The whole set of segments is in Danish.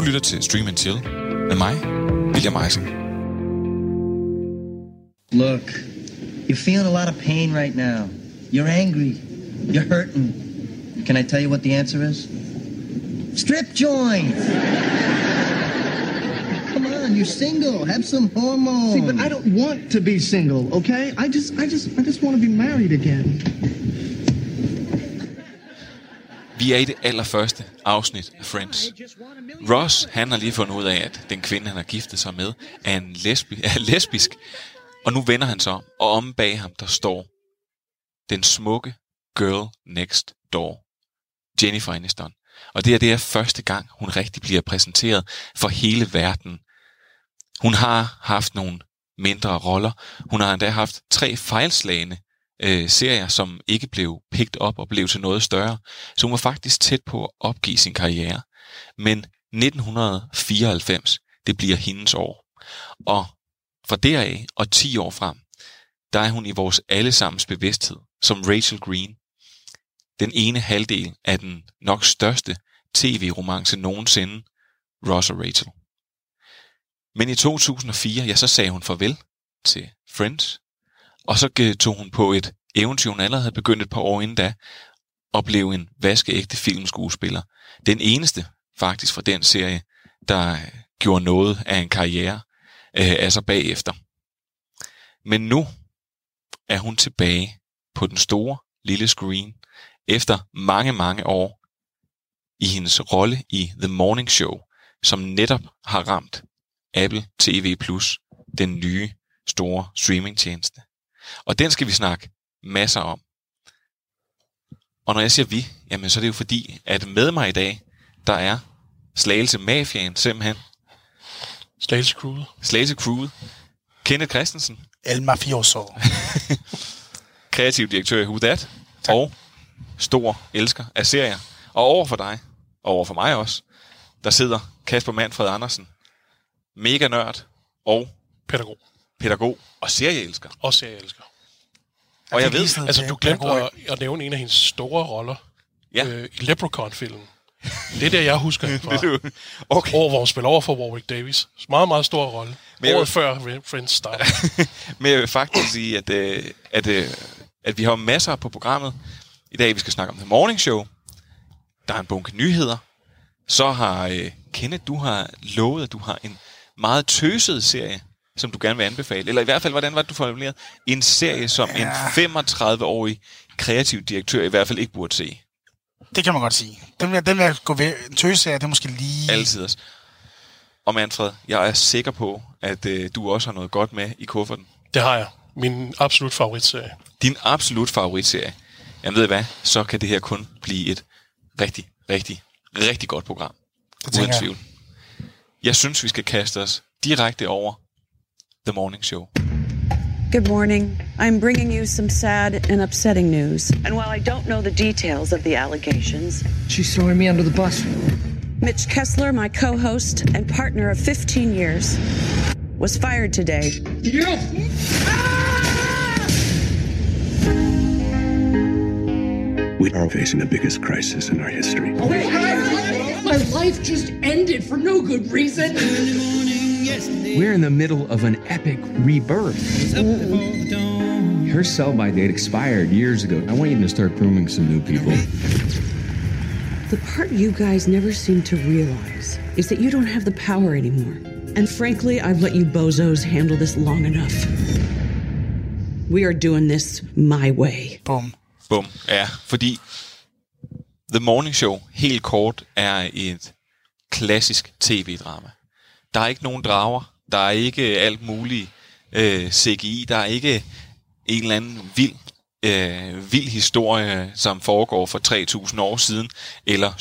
Du lytter til Stream and Chill med mig, William Eising. Look, you're feeling a lot of pain right now. You're angry. You're hurting. Can I tell you what the answer is? Strip joint! Come on, you're single. Have some hormones. See, but I don't want to be single, okay? I just, I just, I just want to be married again. Vi er i det allerførste afsnit af Friends. Ross, han har lige fundet ud af, at den kvinde, han har giftet sig med, er, en lesbi- er lesbisk. Og nu vender han sig om, og om bag ham, der står den smukke girl next door, Jennifer Aniston. Og det er det er første gang, hun rigtig bliver præsenteret for hele verden. Hun har haft nogle mindre roller. Hun har endda haft tre fejlslagende øh, serier, som ikke blev picked op og blev til noget større. Så hun var faktisk tæt på at opgive sin karriere. Men 1994, det bliver hendes år. Og fra deraf og 10 år frem, der er hun i vores allesammens bevidsthed som Rachel Green. Den ene halvdel af den nok største tv-romance nogensinde, Ross og Rachel. Men i 2004, ja, så sagde hun farvel til Friends, og så tog hun på et eventyr, hun allerede havde begyndt et par år inden da, og blev en vaskeægte filmskuespiller. Den eneste faktisk fra den serie, der øh, gjorde noget af en karriere, øh, altså bagefter. Men nu er hun tilbage på den store lille screen, efter mange, mange år i hendes rolle i The Morning Show, som netop har ramt Apple TV+, den nye store streamingtjeneste. Og den skal vi snakke masser om. Og når jeg siger vi, jamen så er det jo fordi, at med mig i dag, der er Slagelse Mafiaen simpelthen. Slagelse Crew. Slagelse Crew. Kenneth Christensen. El Mafioso. kreativ direktør i Who That. Tak. Og stor elsker af serier. Og over for dig, og over for mig også, der sidder Kasper Manfred Andersen. Mega nørd og Pædagog. Pædagog og serieelsker. Og serieelsker. Og jeg lige ved, Altså, du glemte at, at nævne en af hendes store roller Ja. øh, i Leprechaun-filmen. Det er der, jeg husker hende fra. det er. Okay. Over, hvor hun spiller over for Warwick Davis. Meget, meget stor rolle. Men jeg Året før Friends startede. Men jeg vil faktisk sige, at, øh, at, øh, at vi har masser på programmet. I dag vi skal snakke om The Morning Show. Der er en bunke nyheder. Så har øh, Kenneth, du har lovet, at du har en meget tøset serie, som du gerne vil anbefale. Eller i hvert fald, hvordan var det, du formulerede? En serie, som en 35-årig kreativ direktør i hvert fald ikke burde se. Det kan man godt sige. Den vil, den vil jeg gå ved. En tøse det er måske lige... Altid. Og Manfred, jeg er sikker på, at øh, du også har noget godt med i kufferten. Det har jeg. Min absolut favoritserie. din absolut favoritserie, jamen ved I hvad, så kan det her kun blive et rigtig, rigtig, rigtig godt program. Uden tænker jeg. tvivl. Jeg synes, vi skal kaste os direkte over The Morning Show. Good morning. I'm bringing you some sad and upsetting news. And while I don't know the details of the allegations, She's throwing me under the bus. Mitch Kessler, my co host and partner of 15 years, was fired today. You! We are facing the biggest crisis in our history. Oh, my life just ended for no good reason. We're in the middle of an epic rebirth. Her sell by date expired years ago. I want you to start grooming some new people. The part you guys never seem to realize is that you don't have the power anymore. And frankly, I've let you bozos handle this long enough. We are doing this my way. Bum. Bum. Ja, fordi The Morning Show, helt kort, er et klassisk tv-drama. Der er ikke nogen drager, der er ikke alt muligt øh, CGI, der er ikke en eller anden vild, øh, vild historie, som foregår for 3.000 år siden, eller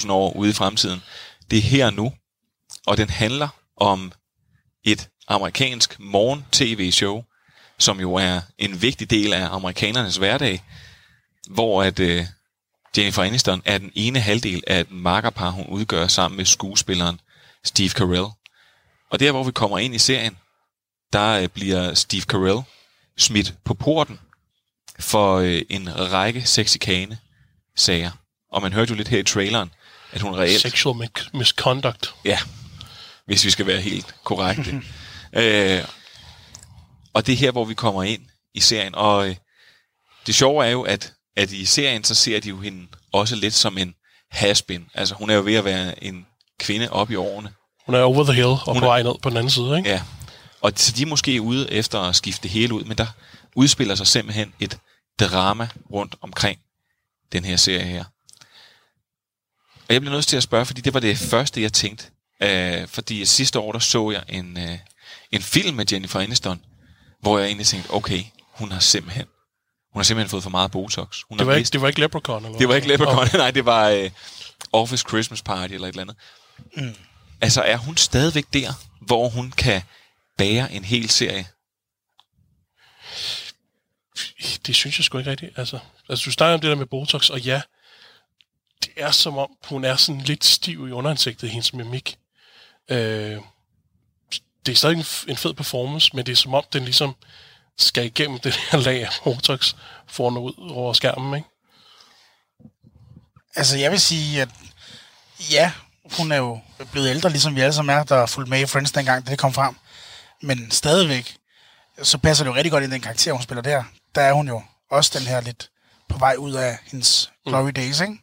7.000 år ude i fremtiden. Det er her og nu, og den handler om et amerikansk morgen-tv-show, som jo er en vigtig del af amerikanernes hverdag, hvor at øh, Jennifer Aniston er den ene halvdel af et makkerpar, hun udgør sammen med skuespilleren Steve Carell. Og der, hvor vi kommer ind i serien, der øh, bliver Steve Carell smidt på porten for øh, en række sexikane sager. Og man hørte jo lidt her i traileren, at hun reelt... Sexual mi- misconduct. Ja, hvis vi skal være helt korrekte. øh, og det er her, hvor vi kommer ind i serien. Og øh, det sjove er jo, at, at i serien, så ser de jo hende også lidt som en haspin. Altså, hun er jo ved at være en kvinde op i årene. Hun er over the hill og Hun på vej ned på den anden side, ikke? Ja. Og så de er måske ude efter at skifte det hele ud, men der udspiller sig simpelthen et drama rundt omkring den her serie her. Og jeg bliver nødt til at spørge, fordi det var det første, jeg tænkte. Øh, fordi sidste år, der så jeg en, øh, en film med Jennifer Aniston, hvor jeg egentlig tænkte, okay, hun har simpelthen, hun har simpelthen fået for meget Botox. Hun Det har var, ikke, vist- det var ikke Leprechaun, eller det var ikke Leprechaun, Åh, nej, det var øh, Office Christmas Party eller et eller andet. Mm. Altså, er hun stadigvæk der, hvor hun kan bære en hel serie? Det synes jeg sgu ikke rigtigt. Altså, altså du snakker om det der med Botox, og ja, det er som om, hun er sådan lidt stiv i underansigtet, hendes mimik. Øh, det er stadig en, fed performance, men det er som om, den ligesom skal igennem det her lag af Botox, for at nå ud over skærmen, ikke? Altså, jeg vil sige, at ja, hun er jo blevet ældre, ligesom vi alle sammen er, der fulgte med i Friends dengang, da det kom frem. Men stadigvæk, så passer det jo rigtig godt ind i den karakter, hun spiller der. Der er hun jo også den her lidt på vej ud af hendes glory days, ikke?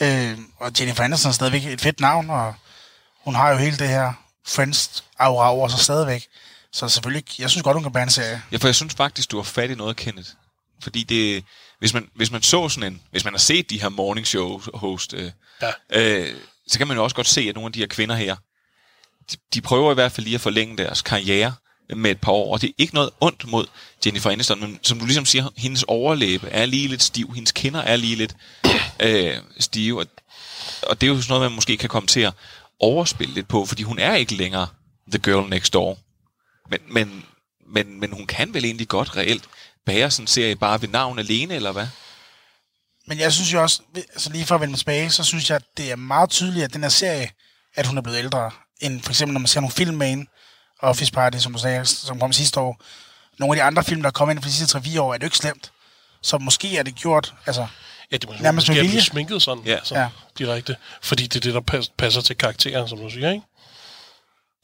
Øh, og Jennifer Aniston er stadigvæk et fedt navn, og hun har jo hele det her Friends aura over sig stadigvæk. Så selvfølgelig, jeg synes godt, hun kan bære en serie. Ja, for jeg synes faktisk, du har fat i noget, Kenneth. Fordi det, hvis man, hvis man så sådan en, hvis man har set de her morning show host, øh, Ja. øh, så kan man jo også godt se, at nogle af de her kvinder her, de, de prøver i hvert fald lige at forlænge deres karriere med et par år, og det er ikke noget ondt mod Jennifer Aniston, men som du ligesom siger, hendes overlæbe er lige lidt stiv, hendes kinder er lige lidt øh, stive, og, og det er jo sådan noget, man måske kan komme til at overspille lidt på, fordi hun er ikke længere the girl next door. Men, men, men, men hun kan vel egentlig godt reelt bære sådan en serie bare ved navn alene, eller hvad? Men jeg synes jo også, altså lige for at vende tilbage, så synes jeg, at det er meget tydeligt, at den her serie, at hun er blevet ældre, end for eksempel når man ser nogle film med hende, Office Party, som du sagde, som kom sidste år. Nogle af de andre film, der er kommet ind for de sidste 3-4 år, er det jo ikke slemt. Så måske er det gjort, altså, Ja, det må Nærmest Nærmest måske blive sminket sådan, Ja. altså, Ja. ja. direkte. Fordi det er det, der pas, passer til karakteren, som du siger, ikke?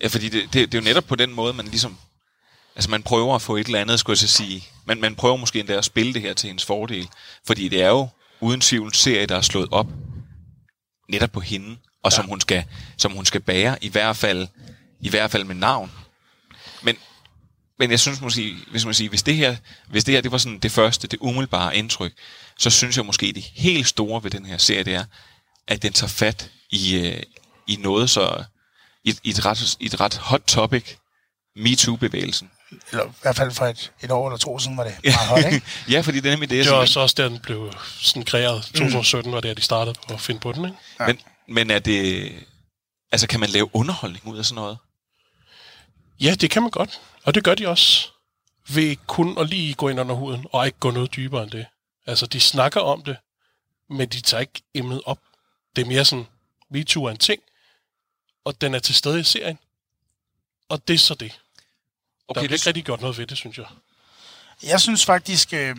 Ja, fordi det, det, det er jo netop på den måde, man ligesom... Altså, man prøver at få et eller andet, skulle jeg så sige. Man, man prøver måske endda at spille det her til hendes fordel. Fordi det er jo uden tvivl serie, der er slået op netop på hende, og ja. som, hun skal, som hun skal bære, i hvert fald, i hvert fald med navn. Men, men jeg synes måske, hvis man siger, hvis det her, hvis det her det var sådan det første, det umiddelbare indtryk, så synes jeg måske, det helt store ved den her serie, det er, at den tager fat i, øh, i noget så, i, i, et ret, i et ret hot topic, MeToo-bevægelsen. Eller i hvert fald for et, et år eller to siden var det meget hot, ikke? ja, fordi det er nemlig det, Det var også, også der, den blev sådan kreeret. 2017 var der, de startede på at finde på den, ikke? Men, men er det... Altså, kan man lave underholdning ud af sådan noget? Ja, det kan man godt. Og det gør de også. Ved kun at lige gå ind under huden, og ikke gå noget dybere end det. Altså, de snakker om det, men de tager ikke emnet op. Det er mere sådan, MeToo er en ting, og den er til stede i serien. Og det er så det. Okay, der er det- ikke rigtig gjort noget ved det, synes jeg. Jeg synes faktisk, øh,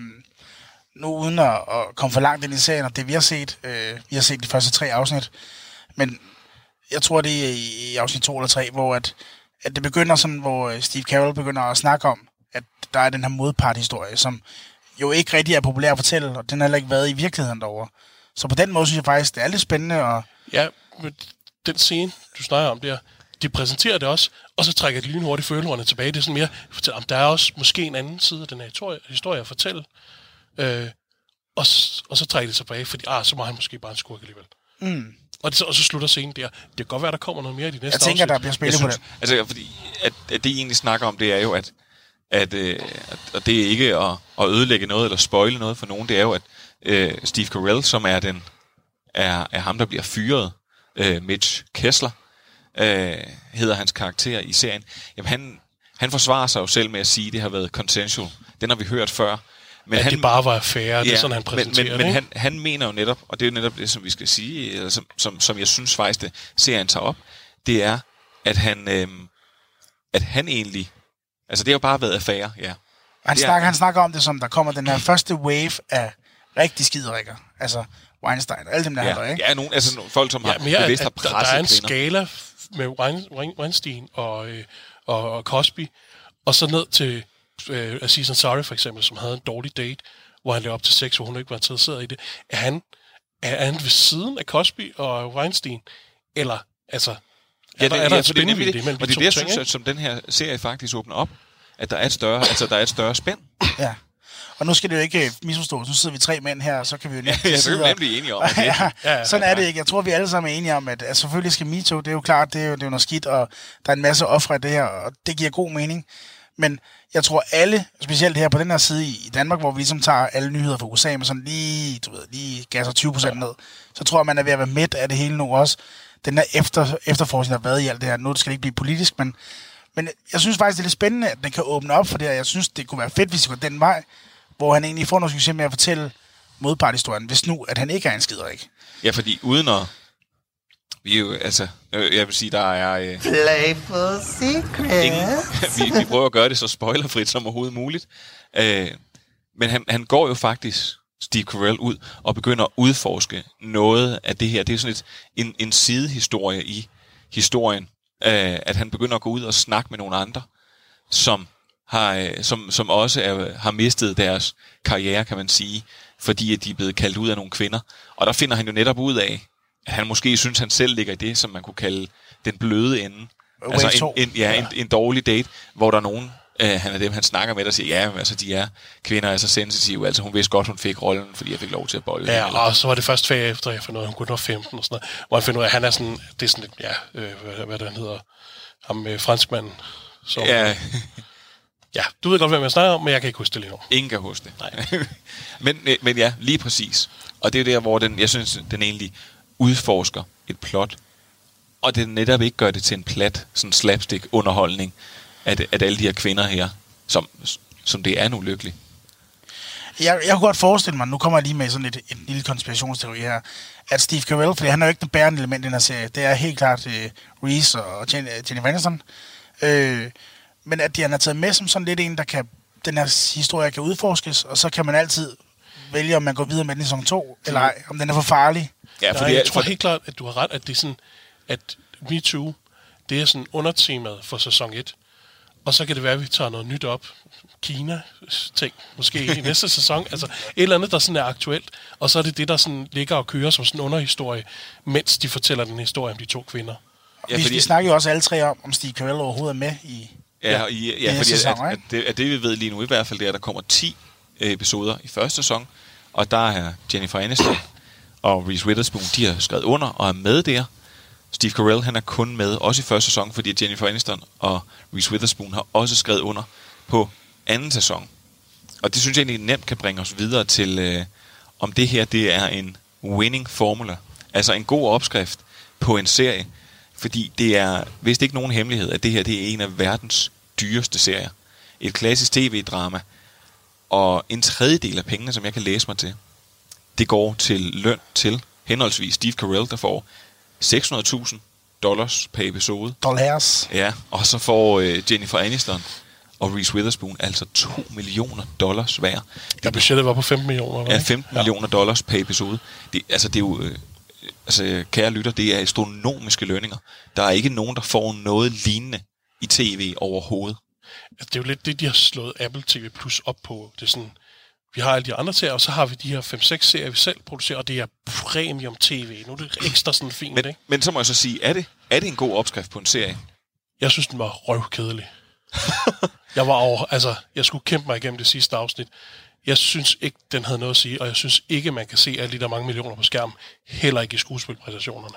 nu uden at, at komme for langt ind i serien, og det vi har set, øh, vi har set de første tre afsnit, men jeg tror, det er i, i afsnit to eller tre, hvor at, at det begynder sådan, hvor øh, Steve Carell begynder at snakke om, at der er den her modparthistorie, som jo ikke rigtig er populær at fortælle, og den har heller ikke været i virkeligheden derovre. Så på den måde synes jeg faktisk, det er lidt spændende, og Ja, men den scene, du snakker om der, de præsenterer det også, og så trækker de lynhurtigt følelserne tilbage. Det er sådan mere, fortæller, om der er også måske en anden side af den her historie, historie at fortælle. Øh, og, og så trækker de tilbage, fordi ah, så må han måske bare en skurk alligevel. mm, Og, det, og så slutter scenen der. Det kan godt være, der kommer noget mere i de næste jeg tænker, der afsnit. bliver Jeg spillet på synes, det. altså, fordi, at, at det, I egentlig snakker om, det er jo, at, at, øh, at og det er ikke at, at ødelægge noget eller spoile noget for nogen, det er jo, at øh, Steve Carell, som er den er, er ham, der bliver fyret, øh, Mitch Kessler, øh, hedder hans karakter i serien, jamen han, han forsvarer sig jo selv med at sige, at det har været consensual. Den har vi hørt før. Men At det bare var affære, det er sådan, han præsenterer men, men, det, men han, han mener jo netop, og det er jo netop det, som vi skal sige, eller som, som, som jeg synes faktisk, det serien tager op, det er, at han, øhm, at han egentlig, altså det har jo bare været affære, ja. Han Det er- snakker, han snakker om det som, der kommer den her første wave af rigtig skiderikker. Altså, Weinstein og alle dem der, Ja, ja. ikke? ja nogen, altså nogle folk, som har Ja, mere, bevidst at, har at der, presset er en kvinder. skala med Wein, Wein, Weinstein og, øh, og, og Cosby, og så ned til øh, Aziz Ansari for eksempel, som havde en dårlig date, hvor han lavede op til sex, hvor hun ikke var interesseret i det. Er han, er han ved siden af Cosby og Weinstein? Eller, altså, er Ja, der, det, er der ja, et for det er nemlig spændvidde det. imellem Og de det er to det, jeg ting, synes, at, som den her serie faktisk åbner op, at der er et større, altså, der er et større spænd. Ja. Og nu skal det jo ikke øh, misforstås. Nu sidder vi tre mænd her, og så kan vi jo nemt Ja, er sidde vi og- nemlig enige om, det- ja, Ja, ja, sådan er det ikke. Jeg tror, vi alle sammen er enige om, at, at selvfølgelig skal MeToo, det er jo klart, det er jo, det er jo noget skidt, og der er en masse ofre i det her, og det giver god mening. Men jeg tror alle, specielt her på den her side i Danmark, hvor vi ligesom tager alle nyheder fra USA med sådan lige, du ved, lige gasser 20 procent ned, så tror jeg, man er ved at være midt af det hele nu også. Den der efter, efterforskning, der har været i alt det her, nu skal det ikke blive politisk, men, men jeg synes faktisk, det er lidt spændende, at den kan åbne op for det her. Jeg synes, det kunne være fedt, hvis det går den vej, hvor han egentlig får noget succes med at fortælle modparthistorien, hvis nu, at han ikke er en skiderik. Ja, fordi uden at... Vi er jo, altså, øh, jeg vil sige, der er... Øh, Playful secret. ingen, vi, vi prøver at gøre det så spoilerfrit som overhovedet muligt. Øh, men han, han går jo faktisk, Steve Carell, ud og begynder at udforske noget af det her. Det er sådan et, en, en sidehistorie i historien, øh, at han begynder at gå ud og snakke med nogle andre, som har, øh, som, som også er, har mistet deres karriere, kan man sige, fordi at de er blevet kaldt ud af nogle kvinder. Og der finder han jo netop ud af, at han måske synes, han selv ligger i det, som man kunne kalde den bløde ende. Altså en, en, ja, en, en dårlig date, hvor der er nogen, øh, han er dem, han snakker med, der siger, ja, men altså, de er, kvinder er så sensitive, altså hun vidste godt, hun fik rollen, fordi jeg fik lov til at bolle. Ja, eller, og så var det først fag efter, jeg fandt ud af, hun kunne nå 15 og sådan noget. Hvor han finder ud af, at han er sådan, det er sådan ja, øh, hvad, hvad det han hedder, ham øh, franskmanden. Så, ja, ja, du ved godt, hvem jeg snakker om, men jeg kan ikke huske det lige nu. ingen kan huske det. Nej. men, øh, men ja, lige præcis. Og det er der, hvor den, jeg synes, den egentlig udforsker et plot, og det netop ikke gør det til en plat, sådan slapstick-underholdning, at, at alle de her kvinder her, som, som det er nu lykkelig. Jeg, jeg kunne godt forestille mig, nu kommer jeg lige med sådan et, et lille konspirationsteori her, at Steve Carell, for han er jo ikke den bærende element i den her serie, det er helt klart uh, Reese og Jen, Jennifer Aniston, øh, men at de han er taget med som sådan lidt en, der kan, den her historie kan udforskes, og så kan man altid vælge, om man går videre med den i sæson 2, eller ej, om den er for farlig. Ja, Nej, jeg tror helt klart, at du har ret, at det er sådan, at MeToo, det er sådan undertemaet for sæson 1. Og så kan det være, at vi tager noget nyt op. Kina-ting, måske i næste sæson. Altså et eller andet, der sådan er aktuelt. Og så er det det, der sådan ligger og kører som sådan en underhistorie, mens de fortæller den historie om de to kvinder. Ja, vi, vi snakker jo også alle tre om, om Steve Carell overhovedet er med i... Ja, i, ja i fordi sæson, at, at, det, at det, vi ved lige nu i hvert fald, det er, at der kommer 10 episoder i første sæson, og der er Jennifer Aniston og Reese Witherspoon, de har skrevet under og er med der. Steve Carell, han er kun med, også i første sæson, fordi Jennifer Aniston og Reese Witherspoon har også skrevet under på anden sæson. Og det synes jeg egentlig nemt kan bringe os videre til, øh, om det her det er en winning formula. Altså en god opskrift på en serie. Fordi det er vist ikke nogen hemmelighed, at det her det er en af verdens dyreste serier. Et klassisk tv-drama. Og en tredjedel af pengene, som jeg kan læse mig til, det går til løn til henholdsvis Steve Carell, der får 600.000 dollars per episode. Dollars. Ja, og så får øh, Jennifer Aniston og Reese Witherspoon altså 2 millioner dollars hver. Ja, budgettet var på 15 millioner. var Ja, det? 15 ja. millioner dollars per episode. Det, altså, det er jo... Øh, altså, kære lytter, det er astronomiske lønninger. Der er ikke nogen, der får noget lignende i tv overhovedet. Det er jo lidt det, de har slået Apple TV Plus op på. Det er sådan, vi har alle de andre serier, og så har vi de her 5-6 serier, vi selv producerer, og det er premium tv. Nu er det ekstra sådan fint, Men, ikke? men så må jeg så sige, er det, er det en god opskrift på en serie? Jeg synes, den var røvkedelig. jeg var over, altså, jeg skulle kæmpe mig igennem det sidste afsnit. Jeg synes ikke, den havde noget at sige, og jeg synes ikke, man kan se alle de der mange millioner på skærmen, heller ikke i skuespilpræstationerne.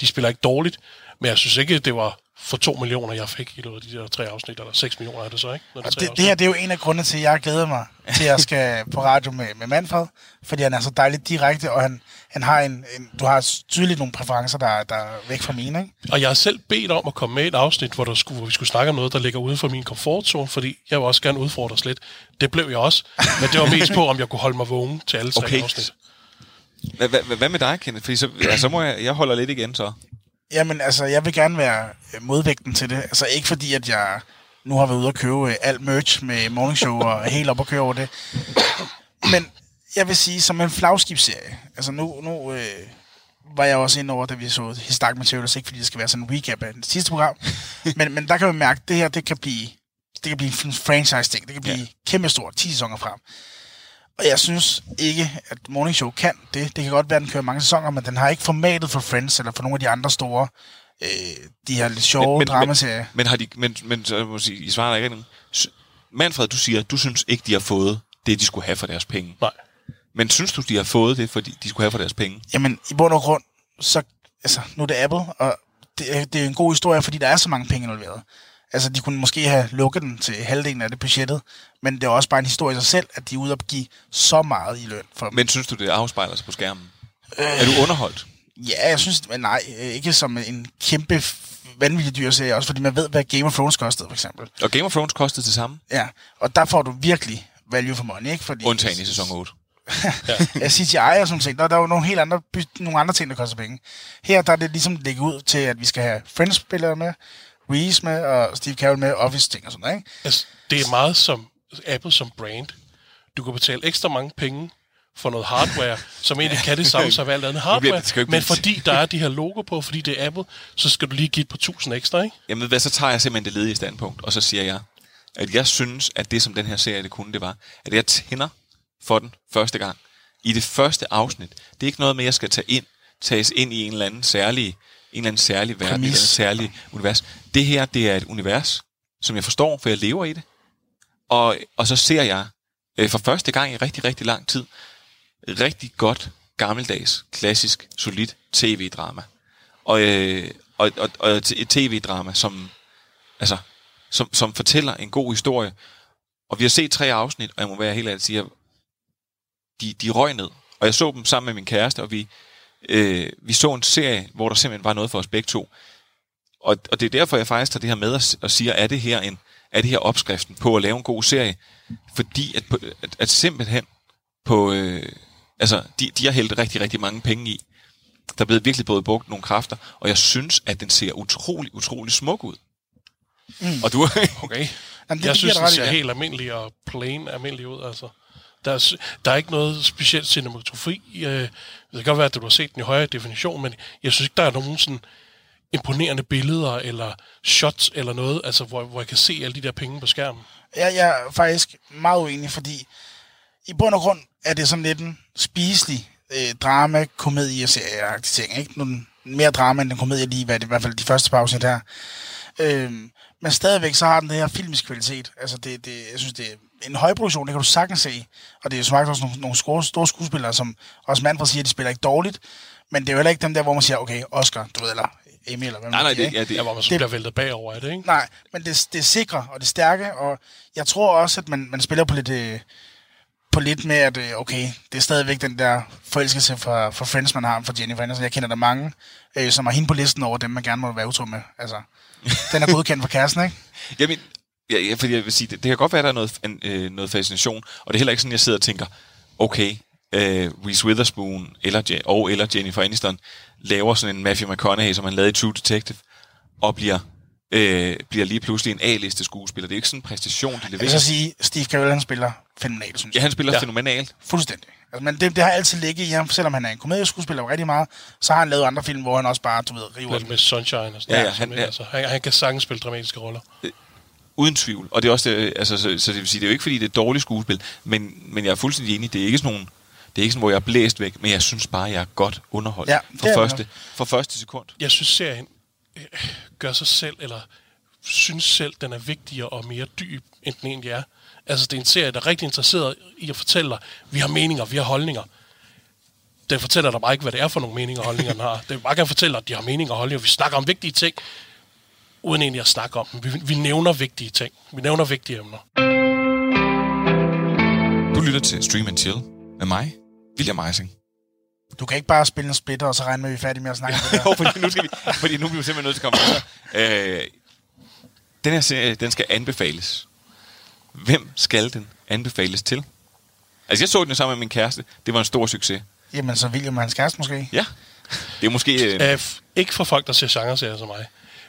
De spiller ikke dårligt, men jeg synes ikke, det var for to millioner, jeg fik i løbet af de der tre afsnit, eller seks millioner er det så, ikke? Når det, Det, det her det er jo en af grundene til, at jeg glæder mig til, at jeg skal på radio med, med Manfred, fordi han er så dejligt direkte, og han, han har en, en, du har tydeligt nogle præferencer, der, der er væk fra mine, ikke? Og jeg har selv bedt om at komme med i et afsnit, hvor, der skulle, hvor vi skulle snakke om noget, der ligger uden for min komfortzone, fordi jeg vil også gerne udfordres lidt. Det blev jeg også, men det var mest på, om jeg kunne holde mig vågen til alle tre Okay. afsnit. Hvad, med dig, Kenneth? Fordi så, ja, så må jeg, jeg holder lidt igen så. Jamen, altså, jeg vil gerne være øh, modvægten til det. Altså, ikke fordi, at jeg nu har været ude og købe øh, alt merch med morning show og helt op og køre over det. Men Jeg vil sige, som en flagskibsserie. Altså nu, nu øh, var jeg også inde over, da vi så His Dark Materials, ikke fordi det skal være sådan en recap af det sidste program. men, men der kan man mærke, at det her, det kan blive, det kan blive en franchise-ting. Det kan blive ja. kæmpe stort, 10 sæsoner frem. Og jeg synes ikke, at Morning Show kan det. Det kan godt være, at den kører mange sæsoner, men den har ikke formatet for Friends eller for nogle af de andre store, øh, de her lidt sjove men, dramaserier. Men, men, har de, men, men så må sige, I svarer ikke Manfred, du siger, du synes ikke, de har fået det, de skulle have for deres penge. Nej. Men synes du, de har fået det, fordi de skulle have for deres penge? Jamen, i bund og grund, så, altså, nu er det Apple, og det, er, det er en god historie, fordi der er så mange penge involveret. Altså, de kunne måske have lukket den til halvdelen af det budgettet, men det er også bare en historie i sig selv, at de er ude at give så meget i løn for dem. Men synes du, det afspejler sig på skærmen? Øh, er du underholdt? Ja, jeg synes, men nej, ikke som en kæmpe vanvittig dyr serie, også fordi man ved, hvad Game of Thrones kostede, for eksempel. Og Game of Thrones kostede det samme? Ja, og der får du virkelig value for money, ikke? Fordi, Undtagen i sæson 8. ja. CGI og sådan ting. Der, der er jo nogle helt andre, nogle andre ting, der koster penge. Her der er det ligesom lægget ud til, at vi skal have Friends-spillere med, Reese med, og Steve Carell med, Office-ting og sådan noget, ikke? Altså, det er meget som Apple som brand. Du kan betale ekstra mange penge for noget hardware, som egentlig kan det samme som alt andet hardware, det men fordi der er de her logo på, fordi det er Apple, så skal du lige give et par tusind ekstra, ikke? Jamen hvad, så tager jeg simpelthen det ledige standpunkt, og så siger jeg, at jeg synes, at det som den her serie det kunne, det var, at jeg tænder for den første gang. I det første afsnit. Det er ikke noget med, at jeg skal tage ind, tages ind i en eller anden særlig, en eller anden særlig verden, en særlig univers. Det her, det er et univers, som jeg forstår, for jeg lever i det. Og, og så ser jeg øh, for første gang i rigtig, rigtig lang tid, rigtig godt, gammeldags, klassisk, solidt tv-drama. Og, øh, og, og, og et tv-drama, som, altså, som, som fortæller en god historie. Og vi har set tre afsnit, og jeg må være helt ærlig sige, de, de røg ned. Og jeg så dem sammen med min kæreste, og vi, øh, vi så en serie, hvor der simpelthen var noget for os begge to. Og, og det er derfor, jeg faktisk tager det her med og, og siger, er det her en er det her opskriften på at lave en god serie? Fordi at, at, at simpelthen på... Øh, altså, de, de har hældt rigtig, rigtig mange penge i. Der er blevet virkelig både brugt nogle kræfter, og jeg synes, at den ser utrolig, utrolig smuk ud. Mm. Og du... okay. Jamen, det, jeg synes, det ser ja. helt almindelig og plain almindelig ud, altså. Der er, der er ikke noget specielt cinematografi. Øh, det kan godt være, at du har set den i højere definition, men jeg synes ikke, der er nogen sådan imponerende billeder eller shots eller noget, altså hvor, hvor jeg kan se alle de der penge på skærmen. Ja, jeg er faktisk meget uenig, fordi i bund og grund er det sådan lidt en spiselig øh, drama, komedie, serie ting, ikke? Nogle, mere drama end en komedie lige, hvad det, i hvert fald de første pause der. Øh, men stadigvæk så har den det her filmisk kvalitet. Altså det, det, jeg synes, det er en højproduktion, det kan du sagtens se. Og det er jo smagt også nogle, nogle store, store skuespillere, som også Manfred siger, de spiller ikke dårligt. Men det er jo heller ikke dem der, hvor man siger, okay, Oscar, du ved, eller Emmy, eller hvad man Nej, nej, det, ja, det, ja, hvor man så det, bliver væltet bagover af det, ikke? Nej, men det, det er sikre, og det er stærke, og jeg tror også, at man, man spiller på lidt, øh, på lidt med, at øh, okay, det er stadigvæk den der forelskelse for, for Friends, man har for Jennifer Aniston. Jeg kender der mange, øh, som har hende på listen over dem, man gerne må være utro med. Altså, den er godkendt for kæresten, ikke? Jamen, ja, ja, fordi jeg vil sige, det, det kan godt være, at der er noget, en, øh, noget fascination, og det er heller ikke sådan, jeg sidder og tænker, okay, øh, Reese Witherspoon eller, og eller Jennifer Aniston laver sådan en Matthew McConaughey, som han lavede i True Detective, og bliver øh, bliver lige pludselig en A-liste skuespiller. Det er ikke sådan en præstation, de leverer. Jeg vil så sige, Steve Carell, han spiller fænomenalt, synes jeg. Ja, han spiller ja. fænomenalt. Fuldstændig. Altså, men det, det har altid ligget i ham, selvom han er en komedieskuespiller rigtig meget, så har han lavet andre film, hvor han også bare, du ved, river... Lidt med Sunshine og sådan ja, ja, han, ja. Altså, han, han kan sagtens spille dramatiske roller. Øh, uden tvivl. Og det er også det, altså, så, så, det vil sige, det er jo ikke fordi, det er dårligt skuespil, men, men jeg er fuldstændig enig, det er ikke sådan nogen det er ikke sådan, hvor jeg er blæst væk, men jeg synes bare, jeg er godt underholdt ja, for, første, for første sekund. Jeg synes, serien øh, gør sig selv, eller synes selv, den er vigtigere og mere dyb, end den egentlig er. Altså, det er en serie, der er rigtig interesseret i at fortælle dig, vi har meninger, vi har holdninger. Den fortæller dig bare ikke, hvad det er for nogle meninger og holdninger, den har. Det vil bare gerne fortælle dig, at de har meninger og holdninger. Vi snakker om vigtige ting, uden egentlig at snakke om dem. Vi, vi nævner vigtige ting. Vi nævner vigtige emner. Du lytter til Stream and Chill med mig, William Eising. Du kan ikke bare spille en splitter, og så regne med, at vi er færdige med at snakke ja, det fordi nu, skal vi, fordi nu er vi simpelthen nødt til at komme videre. Øh, den her serie, den skal anbefales. Hvem skal den anbefales til? Altså, jeg så den sammen med min kæreste. Det var en stor succes. Jamen, så William og hans kæreste måske? Ja. Det er måske... Øh... Uh, ikke for folk, der ser genre som mig.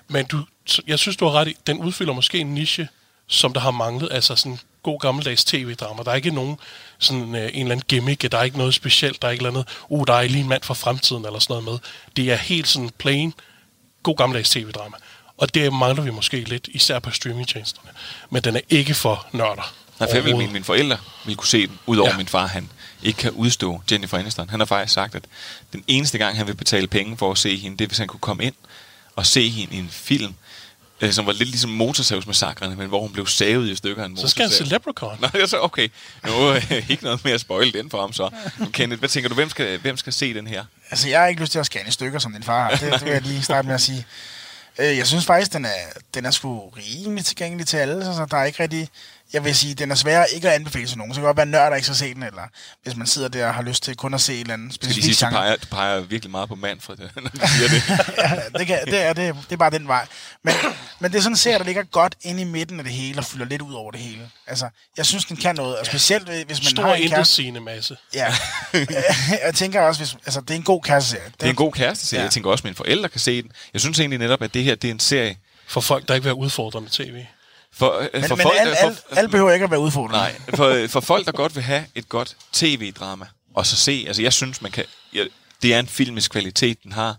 Men du, jeg synes, du har ret i, den udfylder måske en niche, som der har manglet. Altså sådan god gammeldags tv-drama. Der er ikke nogen sådan uh, en eller anden gimmick, der er ikke noget specielt, der er ikke noget, uh, der er lige en mand fra fremtiden eller sådan noget med. Det er helt sådan plain, god gammeldags tv-drama. Og det mangler vi måske lidt, især på streamingtjenesterne. Men den er ikke for nørder. Nej, for jeg vil mine, mine forældre vil kunne se den, udover ja. min far, han ikke kan udstå Jennifer Aniston. Han har faktisk sagt, at den eneste gang, han vil betale penge for at se hende, det er, hvis han kunne komme ind og se hende i en film, øh, som var lidt ligesom motorsavsmassakrene, men hvor hun blev savet i stykker af en Så skal han se Leprechaun. Nå, så okay. Nu øh, ikke noget mere at spoil den for ham så. Kenneth, hvad tænker du, hvem skal, hvem skal se den her? Altså, jeg har ikke lyst til at skære i stykker som din far. Det, det vil jeg lige starte med at sige. Øh, jeg synes faktisk, den er, den er sgu rimelig tilgængelig til alle, så der er ikke rigtig jeg vil sige, den er svær ikke at anbefale til nogen. Så kan godt være nørd, der ikke skal se den, eller hvis man sidder der og har lyst til kun at se et eller andet specifikt sige, du peger, du peger virkelig meget på Manfred, når du siger det. ja, det, kan, det, er, det, det er bare den vej. Men, men det er sådan en serie, der ligger godt inde i midten af det hele, og fylder lidt ud over det hele. Altså, jeg synes, den kan noget, og specielt hvis man Stor har en kæreste... masse. Ja. jeg tænker også, hvis, altså, det er en god kæresteserie. Det er en god kæresteserie. Ja. Jeg tænker også, at mine forældre kan se den. Jeg synes egentlig netop, at det her det er en serie... For folk, der ikke vil have udfordrende tv. For, øh, men for men folk, alle, for, alle, alle behøver ikke at være udfordrende. Nej, for, for folk, der godt vil have et godt tv-drama, og så se, altså jeg synes, man kan, ja, det er en filmisk kvalitet, den har,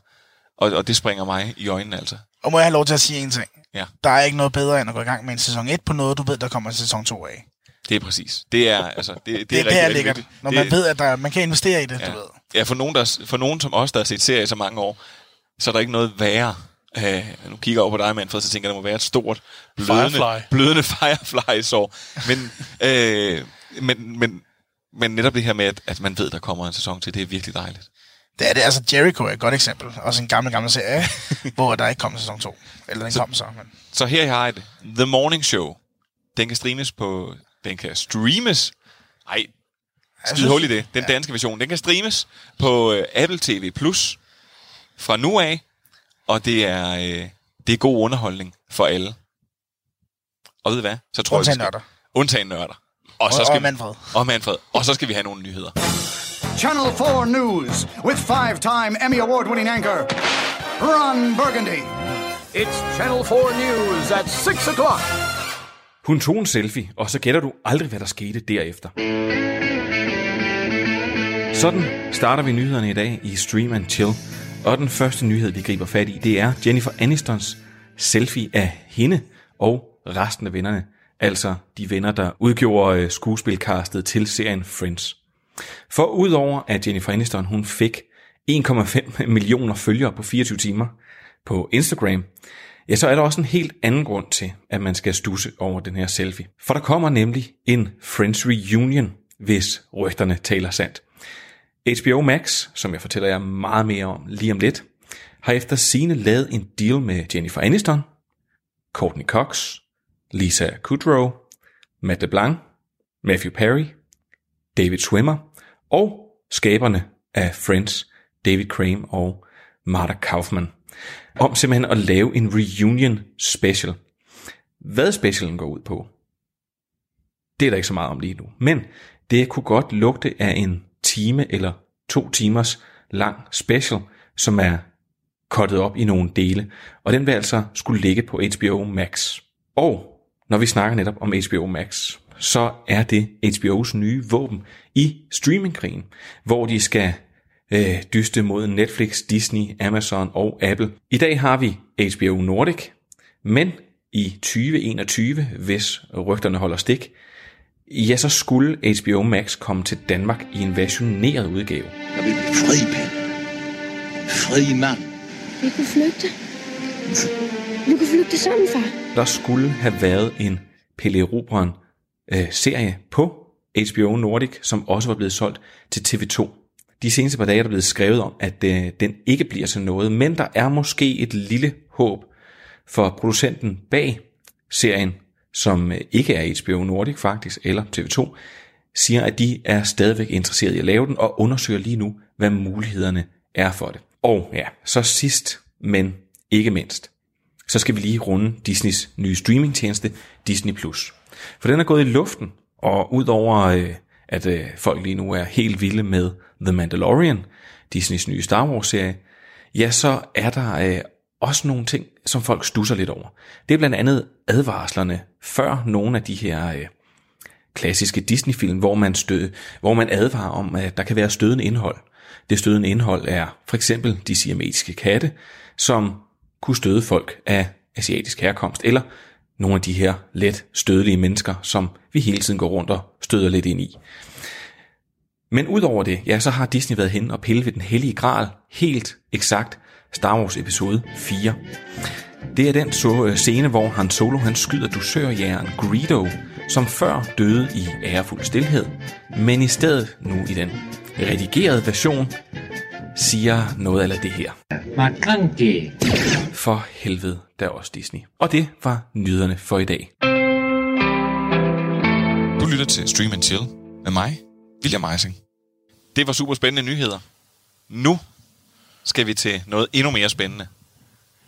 og, og det springer mig i øjnene altså. Og må jeg have lov til at sige en ting? Ja. Der er ikke noget bedre, end at gå i gang med en sæson 1 på noget, du ved, der kommer en sæson 2 af. Det er præcis. Det er, altså, det, det, det er, er rigtig, ligger Når det, man ved, at der, man kan investere i det, ja. du ved. Ja, for nogen, der, for nogen som os, der har set serier så mange år, så er der ikke noget værre Uh, nu kigger jeg over på dig, Manfred, så tænker jeg, der må være et stort, blødende, Firefly. blødende Firefly-sår. Men, uh, men, men, men netop det her med, at, at man ved, der kommer en sæson til, det er virkelig dejligt. Det er det. Altså, Jericho er et godt eksempel. Også en gammel, gammel serie, hvor der ikke kom sæson 2. Eller den så, kom så. Men... Så her har jeg det. The Morning Show. Den kan streames på... Den kan streames... Ej, skid hul i det. Den ja. danske version. Den kan streames på uh, Apple TV Plus fra nu af og det er, øh, det er god underholdning for alle. Og ved hvad? Så tror Undtagen jeg, nørder. Undtagen nørder. Og, Og- så skal og Manfred. Og Manfred. Og så skal vi have nogle nyheder. Channel 4 News with five-time Emmy Award-winning anchor Ron Burgundy. It's Channel 4 News at 6 o'clock. Hun tog en selfie, og så gætter du aldrig, hvad der skete derefter. Sådan starter vi nyhederne i dag i Stream and Chill. Og den første nyhed, vi griber fat i, det er Jennifer Anistons selfie af hende og resten af vennerne. Altså de venner, der udgjorde øh, skuespilkastet til serien Friends. For udover at Jennifer Aniston hun fik 1,5 millioner følgere på 24 timer på Instagram, ja, så er der også en helt anden grund til, at man skal stusse over den her selfie. For der kommer nemlig en Friends Reunion, hvis rygterne taler sandt. HBO Max, som jeg fortæller jer meget mere om lige om lidt, har efter sine lavet en deal med Jennifer Aniston, Courtney Cox, Lisa Kudrow, Matt LeBlanc, Matthew Perry, David Schwimmer og skaberne af Friends, David Crane og Marta Kaufman, om simpelthen at lave en reunion special. Hvad specialen går ud på, det er der ikke så meget om lige nu, men det kunne godt lugte af en time eller to timers lang special, som er kottet op i nogle dele, og den vil altså skulle ligge på HBO Max. Og når vi snakker netop om HBO Max, så er det HBO's nye våben i streamingkrigen, hvor de skal øh, dyste mod Netflix, Disney, Amazon og Apple. I dag har vi HBO Nordic, men i 2021, hvis rygterne holder stik, ja, så skulle HBO Max komme til Danmark i en versioneret udgave. Jeg vil blive fri, Pen. Fri mand. Vi kunne flygte. Vi kunne flygte sammen, far. Der skulle have været en Pelle Erobreren øh, serie på HBO Nordic, som også var blevet solgt til TV2. De seneste par dage er der blevet skrevet om, at øh, den ikke bliver til noget, men der er måske et lille håb for producenten bag serien, som øh, ikke er HBO Nordic faktisk, eller TV2, siger, at de er stadigvæk interesseret i at lave den, og undersøger lige nu, hvad mulighederne er for det. Og ja, så sidst, men ikke mindst, så skal vi lige runde Disneys nye streamingtjeneste, Disney+. Plus. For den er gået i luften, og udover øh, at øh, folk lige nu er helt vilde med The Mandalorian, Disneys nye Star Wars-serie, ja, så er der også nogle ting, som folk stusser lidt over. Det er blandt andet advarslerne, før nogle af de her øh, klassiske Disney-film, hvor man, stød, hvor man advarer om, at der kan være stødende indhold. Det stødende indhold er for eksempel de siamesiske katte, som kunne støde folk af asiatisk herkomst, eller nogle af de her let stødelige mennesker, som vi hele tiden går rundt og støder lidt ind i. Men udover det, ja, så har Disney været hen og pille ved den hellige gral, helt eksakt Star Wars episode 4. Det er den så øh, scene, hvor Han Solo han skyder dusørjæren Greedo, som før døde i ærefuld stillhed, men i stedet nu i den redigerede version siger noget af det her. For helvede, der er også Disney. Og det var nyhederne for i dag. Du lytter til Stream and Chill med mig, William Eising. Det var super spændende nyheder. Nu skal vi til noget endnu mere spændende.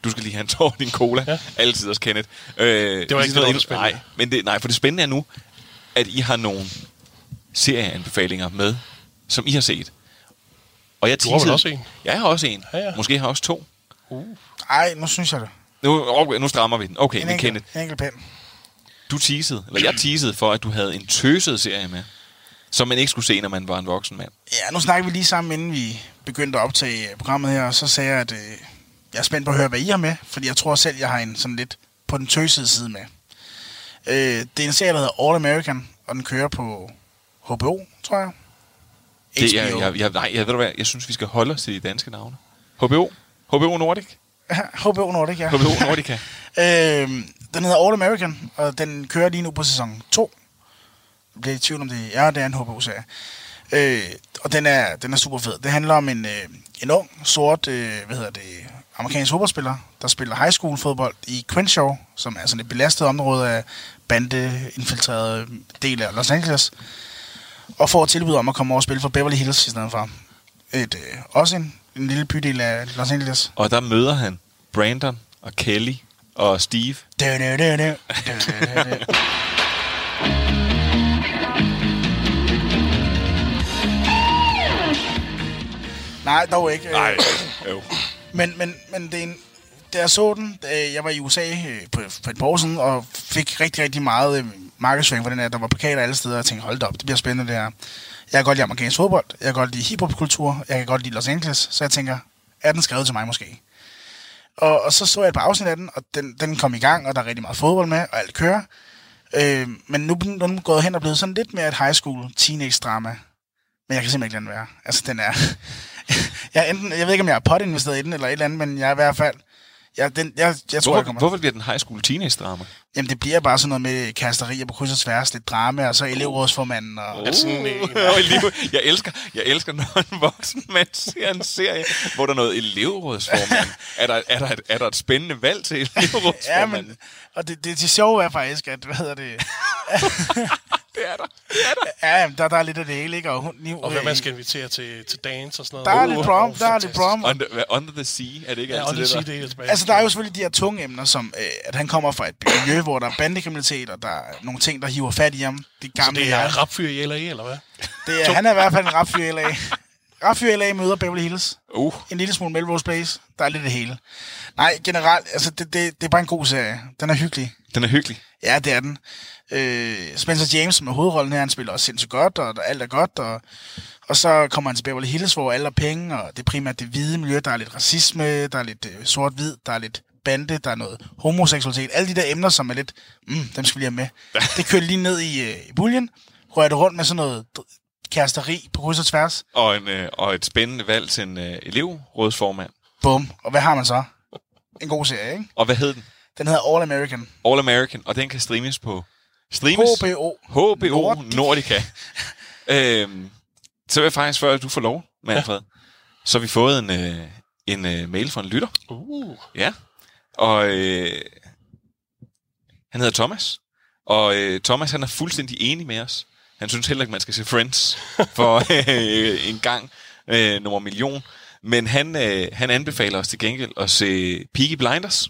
Du skal lige have en tår din cola. Ja. Altid også, Kenneth. Øh, det var ikke noget endnu spændende. Nej, men det, nej, for det spændende er nu, at I har nogle serieanbefalinger med, som I har set. Og jeg du har også en? Ja, jeg har også en. Ja, ja. Måske har jeg også to. Uh. Ej, nu synes jeg det. Nu, okay, nu strammer vi den. Okay, en men Kenneth. En enkelt pen. Du teasede, eller jeg teasede for, at du havde en tøset serie med, som man ikke skulle se, når man var en voksen mand. Ja, nu snakker vi lige sammen, inden vi begyndte at optage programmet her, og så sagde jeg, at øh, jeg er spændt på at høre, hvad I har med, fordi jeg tror selv, jeg har en sådan lidt på den tøsede side med. Øh, det er en serie, der hedder All American, og den kører på HBO, tror jeg. Det er, jeg, jeg, nej, jeg, ved du hvad, jeg synes, vi skal holde os til de danske navne. HBO? HBO Nordic? HBO Nordic, ja. HBO Nordica. øh, den hedder All American, og den kører lige nu på sæson 2. Bliver i tvivl om det. Ja, det er en HBO-serie. Øh, og den er, den er super fed. Det handler om en, øh, en ung, sort, øh, hvad hedder det, amerikansk fodboldspiller, der spiller high school fodbold i Crenshaw, som er sådan et belastet område af bandeinfiltreret del af Los Angeles, og får tilbud om at komme over og spille for Beverly Hills i stedet for. Et, øh, også en, en lille bydel af Los Angeles. Og der møder han Brandon og Kelly og Steve. Du, du, du, du. Du, du, du. Nej, dog ikke. Nej, jo. Men, men, men det er en, da jeg så den, da jeg var i USA øh, på, for et par år siden, og fik rigtig, rigtig meget øh, markedsføring for den her. Der var plakater alle steder, og jeg tænkte, hold da op, det bliver spændende det her. Jeg kan godt lide amerikansk fodbold, jeg kan godt lide hiphopkultur, jeg kan godt lide Los Angeles, så jeg tænker, er den skrevet til mig måske? Og, og så så jeg et par afsnit af den, og den, den kom i gang, og der er rigtig meget fodbold med, og alt kører. Øh, men nu er den gået hen og blevet sådan lidt mere et high school teenage drama. Men jeg kan simpelthen ikke lade den være. Altså, den er... jeg, enten, jeg ved ikke, om jeg er potinvesteret i den, eller et eller andet, men jeg er i hvert fald... Jeg, den, jeg, jeg tror, hvorfor, jeg kommer... hvorfor bliver den high school teenage drama? Jamen, det bliver bare sådan noget med kasterier på kryds og tværs, lidt drama, og så elevrådsformanden. Og... Uh, sådan, uh, jeg, elsker, jeg elsker, når en voksen mand ser en serie, hvor der er noget elevrådsformand. er, der, er, der et, er der et spændende valg til elevrådsformanden? ja, men, og det, det, det sjove er faktisk, at, hvad hedder det... det er der. Det er der. Ja, der, der er lidt af det hele, ikke? Og, hun, og hvad man skal invitere til, til dance og sådan noget. Der er lidt prom, der er lidt prom. Under, under the sea, er det ikke ja, altid under det, the sea, det er Altså, der er jo selvfølgelig de her tunge emner, som øh, at han kommer fra et miljø, hvor der er bandekriminalitet, og der er nogle ting, der hiver fat i ham. De gamle, Så det er rapfyr i LA, eller hvad? Det er, han er i hvert fald en rapfyr i LA. Rapfyr i LA møder Beverly Hills. Uh. En lille smule Melrose Place. Der er lidt det hele. Nej, generelt, altså, det, det, det er bare en god serie. Den er hyggelig. Den er hyggelig. Ja, det er den. Øh, Spencer James med hovedrollen her, han spiller også sindssygt godt, og alt er godt, og, og så kommer han til Beverly Hills, hvor alle er penge, og det er primært det hvide miljø, der er lidt racisme, der er lidt øh, sort-hvid, der er lidt bande, der er noget homoseksualitet, alle de der emner, som er lidt, mm, dem skal vi lige have med. Det kører lige ned i, øh, i buljen, rører det rundt med sådan noget kæresteri på kryds og tværs. Og, en, øh, og et spændende valg til en øh, elevrådsformand. Bum. Og hvad har man så? En god serie, ikke? Og hvad hed den? Den hedder All American. All American, og den kan streames på streames HBO. HBO Nordic. Nordica. øhm, så vil jeg faktisk, før du får lov, Manfred, ja. så har vi fået en, øh, en øh, mail fra en lytter. Uh. Ja. Og øh, han hedder Thomas. Og øh, Thomas, han er fuldstændig enig med os. Han synes heller ikke, man skal se Friends for øh, en gang øh, nummer million. Men han, øh, han anbefaler os til gengæld at se Peaky Blinders.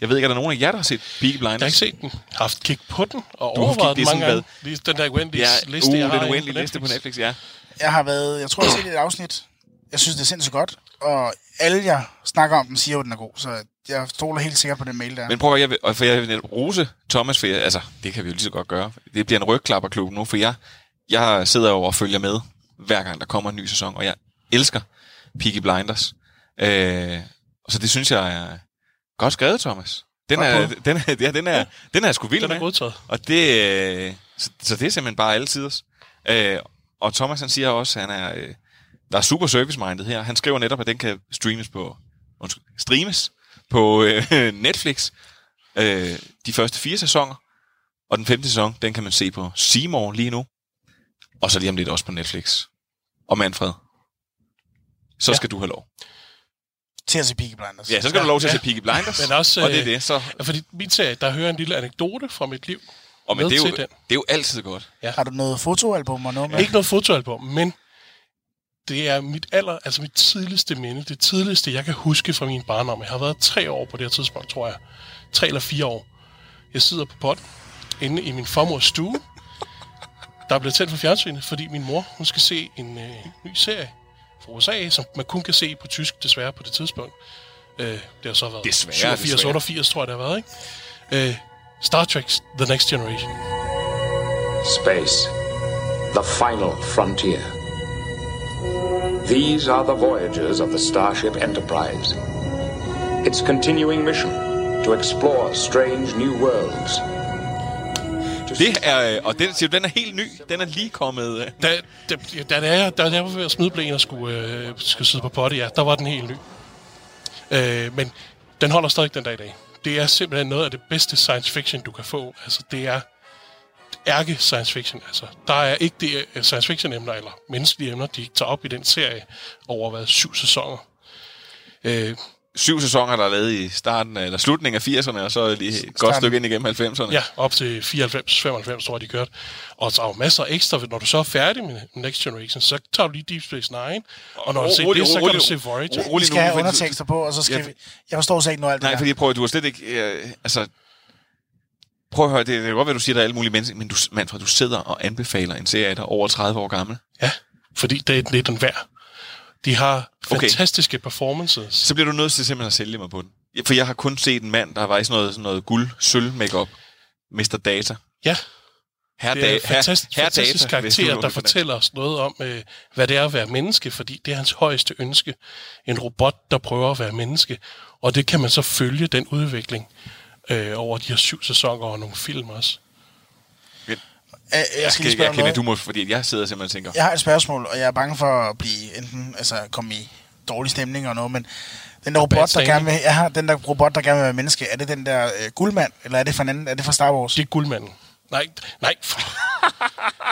Jeg ved ikke, er der nogen af jer, der har set Peaky Blinders? Jeg har ikke set den. Jeg har haft kig på den, og Du overvejet den mange gange. Lige Den der uendelige Ja, liste, uh, jeg har den uendelige liste på Netflix, ja. Jeg har været, jeg tror, jeg har set et afsnit. Jeg synes, det er sindssygt godt. Og alle, jeg snakker om den, siger jo, at den er god. Så jeg stoler helt sikkert på den mail der. Men prøv at jeg vil, og for jeg vil netop rose Thomas, for jeg, altså, det kan vi jo lige så godt gøre. Det bliver en rygklapperklub nu, for jeg, jeg sidder jo og følger med, hver gang der kommer en ny sæson, og jeg elsker Peaky Blinders. Øh, så det synes jeg er godt skrevet, Thomas. Den er, den er, ja, den er, den er sgu vild Den er med. godtaget. Og det, øh, så, så det er simpelthen bare alle tiders. Øh, og Thomas han siger også, at han er, øh, der er super service-minded her. Han skriver netop, at den kan streames på, undskyld, streames på øh, Netflix. Øh, de første fire sæsoner. Og den femte sæson, den kan man se på Seymour lige nu. Og så lige om lidt også på Netflix. Og Manfred, så Ja. skal du have lov. Til at se Peaky Blinders. Ja, så skal du have lov til at se Peaky Blinders. Men også, og det er øh, det. Så, Ja, fordi min serie, der hører en lille anekdote fra mit liv. og men med det, er jo, den. det er jo altid godt. Ja. Har du noget fotoalbum og noget med? Ikke noget fotoalbum, men det er mit aller, altså mit tidligste minde, det tidligste, jeg kan huske fra min barndom. Jeg har været tre år på det her tidspunkt, tror jeg. Tre eller fire år. Jeg sidder på pot inde i min farmors stue. Der er blevet tændt for fjernsynet, fordi min mor, hun skal se en øh, ny serie fra USA, som man kun kan se på tysk, desværre, på det tidspunkt. Øh, det har så været Desværre, 87, desværre. 88, tror jeg, det har været, ikke? Øh, Star Trek The Next Generation. Space, the final frontier. These are the voyages of the Starship Enterprise. Its continuing mission to explore strange new worlds. Det er, øh, og den, siger du, den er helt ny. Den er lige kommet... øh, Da, da, da, da, jeg, da jeg var ved at smide blæen og skulle, øh, skulle sidde på potty, ja, der var den helt ny. Øh, men den holder stadig den dag i dag. Det er simpelthen noget af det bedste science fiction, du kan få. Altså, det er ærke science fiction. Altså, der er ikke det øh, science fiction emner, eller menneskelige emner, de tager op i den serie over hvad, syv sæsoner. Øh, syv sæsoner, der er lavet i starten eller slutningen af 80'erne, og så lige et godt Starten. stykke ind igennem 90'erne. Ja, op til 94-95, tror jeg, de kørte. Og så er jo masser af ekstra. Når du så er færdig med Next Generation, så tager du lige Deep Space Nine. Og når du ser det, så kan du se Voyager. Vi skal have fordi- undertekster på, og så skal Ja, vi... Jeg forstår så ikke noget alt Nej, det fordi der. prøv, at- du har slet ikke... Øh, altså, prøv at høre, det, det er godt, at du siger, der er alle mulige mennesker, men du, Manfred, du sidder og anbefaler en serie, der er over 30 år gammel. Ja, fordi det, er- det er den værd. De har Okay. fantastiske performances. Så bliver du nødt til simpelthen at sælge mig på den. For jeg har kun set en mand, der var i sådan noget, sådan noget guld, sølv makeup Mr. Data. Ja, Herre det er en herre- fantastisk, herre fantastisk Data, karakter, der fortæller os noget om, øh, hvad det er at være menneske, fordi det er hans højeste ønske. En robot, der prøver at være menneske. Og det kan man så følge, den udvikling, øh, over de her syv sæsoner og nogle film også. Jeg, Jeg, jeg skal skal, lige spørge jeg kender, du må, fordi jeg sidder simpelthen og tænker, Jeg har et spørgsmål, og jeg er bange for at blive enten, altså komme i dårlig stemning og noget, men den der robot, der gerne vil, jeg har, den der robot, der gerne vil være menneske, er det den der øh, guldmand, eller er det fra en anden, er det fra Star Wars? Det er guldmanden. Nej, nej.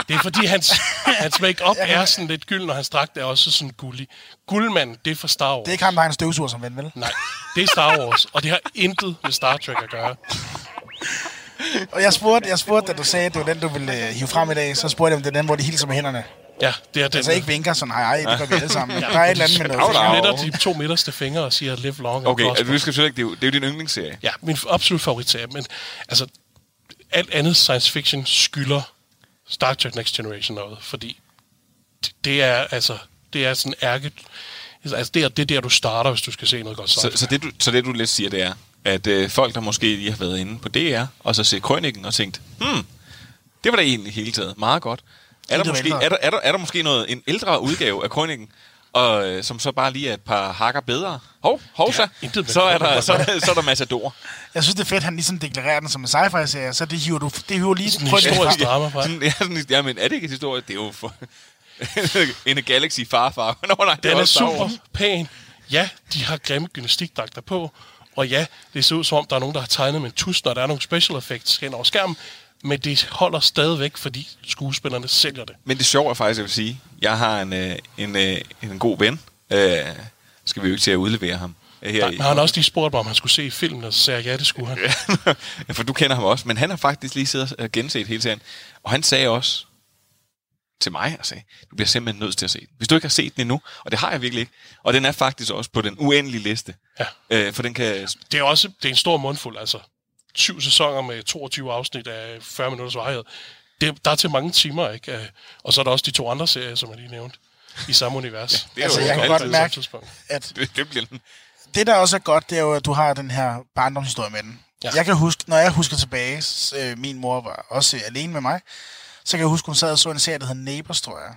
Det er fordi, hans, hans make-up er sådan lidt gylden, og hans dragt er også sådan gullig. Guldmanden, det er fra Star Wars. Det er ikke ham, der har en støvsuger som ven, vel? Nej, det er Star Wars, og det har intet med Star Trek at gøre. Og jeg spurgte, jeg spurgte, da du sagde, at det var den, du ville øh, hive frem i dag, så spurgte jeg, om det er den, hvor de hilser med hænderne. Ja, det er den. Altså ikke vinker sådan, hej, hej, det gør vi alle sammen. Ja, Der er et eller andet med noget. Au. Splitter de to midterste fingre og siger, live long and okay, altså, du skal selvfølgelig ikke, det er jo, det er jo din yndlingsserie. Ja, min absolut favoritserie, men altså, alt andet science fiction skylder Star Trek Next Generation noget, fordi det, er altså, det er sådan ærke, altså det er, det er der, du starter, hvis du skal se noget godt Så, så, det, du, så det, du lidt siger, det er, at øh, folk, der måske lige har været inde på DR, og så set Krøniken og tænkt, hmm, det var da egentlig hele taget meget godt. Er der, måske, er, der, er, der, er der måske noget, en ældre udgave af Krøniken, og, øh, som så bare lige er et par hakker bedre? Hov, hov så, så, er der, så, er der, så er der Matador. Jeg synes, det er fedt, at han ligesom deklarerer den som en sci-fi-serie, så det hiver du det hiver lige Sådan en historisk drama, fra. Sådan, ja, sådan, ja, men er det ikke en historie? Det er jo for... in a Galaxy farfar. Nå, nej, det Den er Star super pæn. Ja, de har grimme gymnastikdragter på. Og ja, det ser ud som om, der er nogen, der har tegnet med en tus, når der er nogle special effects hen over skærmen. Men det holder stadigvæk, fordi skuespillerne sælger det. Men det sjove er faktisk, jeg vil sige, jeg har en, øh, en, øh, en god ven. Øh, skal vi jo ikke til at udlevere ham. øh, Her Nej, men han har også lige spurgt mig, om han skulle se filmen, og så sagde jeg, ja, det skulle han. ja, for du kender ham også. Men han har faktisk lige siddet og genset hele serien. Og han sagde også til mig, og sagde, du bliver simpelthen nødt til at se den. Hvis du ikke har set den endnu, og det har jeg virkelig ikke, og den er faktisk også på den uendelige liste. Ja. Øh, for den kan... Det er også det er en stor mundfuld, altså. Syv sæsoner med 22 afsnit af 40 minutters varighed. Det, der er til mange timer, ikke? Øh, Og så er der også de to andre serier, som jeg lige nævnte. i samme univers. Det er Altså, jo jeg kan godt mærke, at Det, det bliver den. det, der også er godt, det er jo, at du har den her barndomshistorie med den. Ja. Ja. Jeg kan huske, når jeg husker tilbage, øh, min mor var også alene med mig, så kan jeg huske, hun sad og så en serie, der hed Neighbors, tror jeg.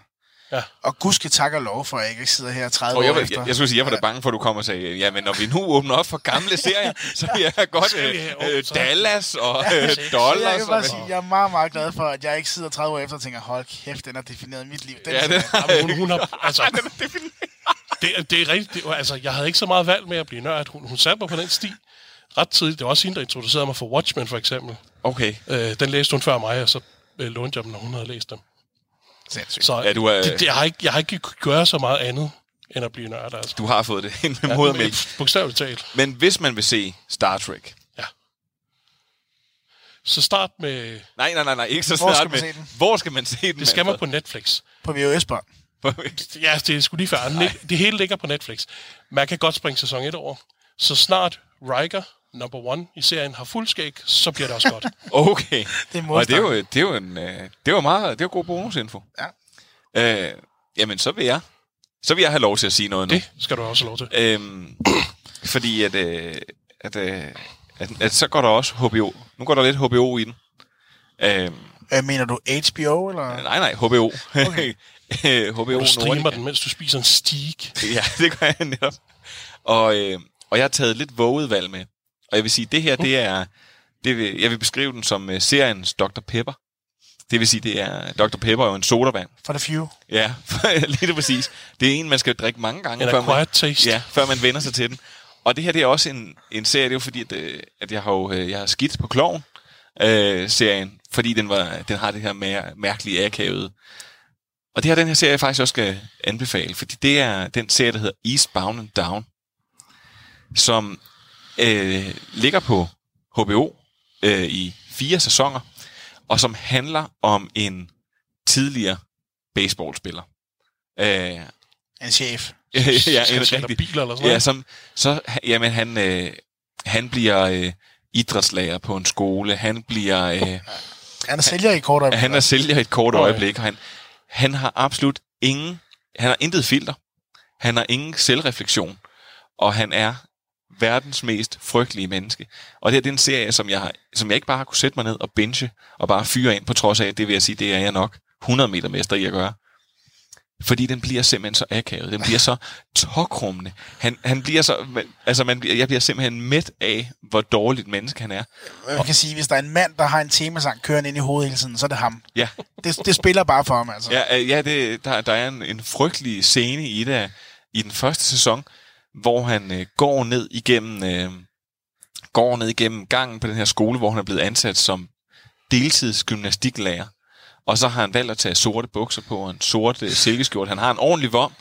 Ja. Og gudske tak og lov for, at jeg ikke sidder her 30 Og jeg, år efter. jeg, jeg skulle sige, jeg var da bange for, at du kom og sagde, ja, men når vi nu åbner op for gamle serier, så vil jeg godt øh, øh, Dallas og øh, så jeg Dollars. kan bare sige, jeg er meget, meget glad for, at jeg ikke sidder 30 år efter og tænker, hold kæft, den har defineret mit liv. Den Ja, det- Jamen, hun, hun har, altså, det, er- det er rigtigt. Det, altså, jeg havde ikke så meget valg med at blive nørd. Hun, hun satte mig på den sti ret tidligt. Det var også hende, der introducerede mig for Watchmen, for eksempel. Okay. Øh, den læste hun før mig, og så øh, lånte jeg dem, når hun havde læst dem. Sindssygt. Så Ja, du er- det, det, jeg, har ikke, jeg har ikke kunnet gøre så meget andet, end at blive nørd. Altså. Du har fået det ind med modermælk. Bogstaveligt talt. Men hvis man vil se Star Trek, Så start med... Nej, nej, nej, nej, ikke så Hvor man med. se den? Hvor skal man se den? Det skal man på Netflix. På VHS-bånd. Ja, det er sgu lige før. Det hele ligger på Netflix. Man kan godt springe sæson 1 over. Så snart Riker, number one i serien, har fuld skæg, så bliver det også godt. Okay. Det er Og det er jo, det er jo, en, øh, det var meget, det var god bonusinfo. Ja. Øh, jamen, så vil jeg, så vil jeg have lov til at sige noget nu. Det skal du også have lov til. Øhm, fordi at, øh, at, øh, at, at, så går der også HBO. Nu går der lidt HBO i den. Øhm, Øh, mener du HBO, eller? nej, nej, HBO. Okay. HBO Du streamer Nordica. den, mens du spiser en steak. Ja, det gør jeg netop. Og, øh, og jeg har taget lidt våget valg med. Og jeg vil sige, det her, det er... Det vil, jeg vil beskrive den som uh, seriens Dr. Pepper. Det vil sige, det er... Dr. Pepper er jo en sodavand. For the few. Ja, lige det præcis. Det er en, man skal drikke mange gange, En før man, taste. ja, før man vender sig til den. Og det her, det er også en, en serie, det er jo fordi, at, øh, at jeg har jo øh, jeg har skidt på kloven øh, serien, fordi den, var, den har det her mær- mærkelige akavet. Og det her, den her serie, jeg faktisk også skal anbefale, fordi det er den serie, der hedder Eastbound and Down, som øh, ligger på HBO øh, i fire sæsoner, og som handler om en tidligere baseballspiller. Øh, En chef. ja, en rigtig, biler eller sådan ja, som, så, jamen, han, øh, han bliver øh, idrætslærer på en skole. Han bliver... Øh, Han er sælger i kort øjeblik. han er sælger i et kort Øj. øjeblik, og han, han har absolut ingen... Han har intet filter. Han har ingen selvreflektion. Og han er verdens mest frygtelige menneske. Og det her det er en serie, som jeg, som jeg ikke bare har kunne sætte mig ned og binge, og bare fyre ind, på trods af, at det vil jeg sige, det er jeg nok 100 meter mester i at gøre. Fordi den bliver simpelthen så akavet. Den bliver så tokrummende. Han, han bliver så... Altså, man, bliver- jeg bliver simpelthen mæt af, hvor dårligt menneske han er. Man kan sige, hvis der er en mand, der har en temasang kørende ind i hovedet hele tiden, så er det ham. Ja, Det, det spiller bare for ham, altså. Ja, øh, ja det, der, der er en, en frygtelig scene i det i den første sæson, hvor han øh, går ned igennem øh, går ned igennem gangen på den her skole, hvor han er blevet ansat som deltids gymnastiklærer. Og så har han valgt at tage sorte bukser på og en sort øh, silkeskjort. Han har en ordentlig vom,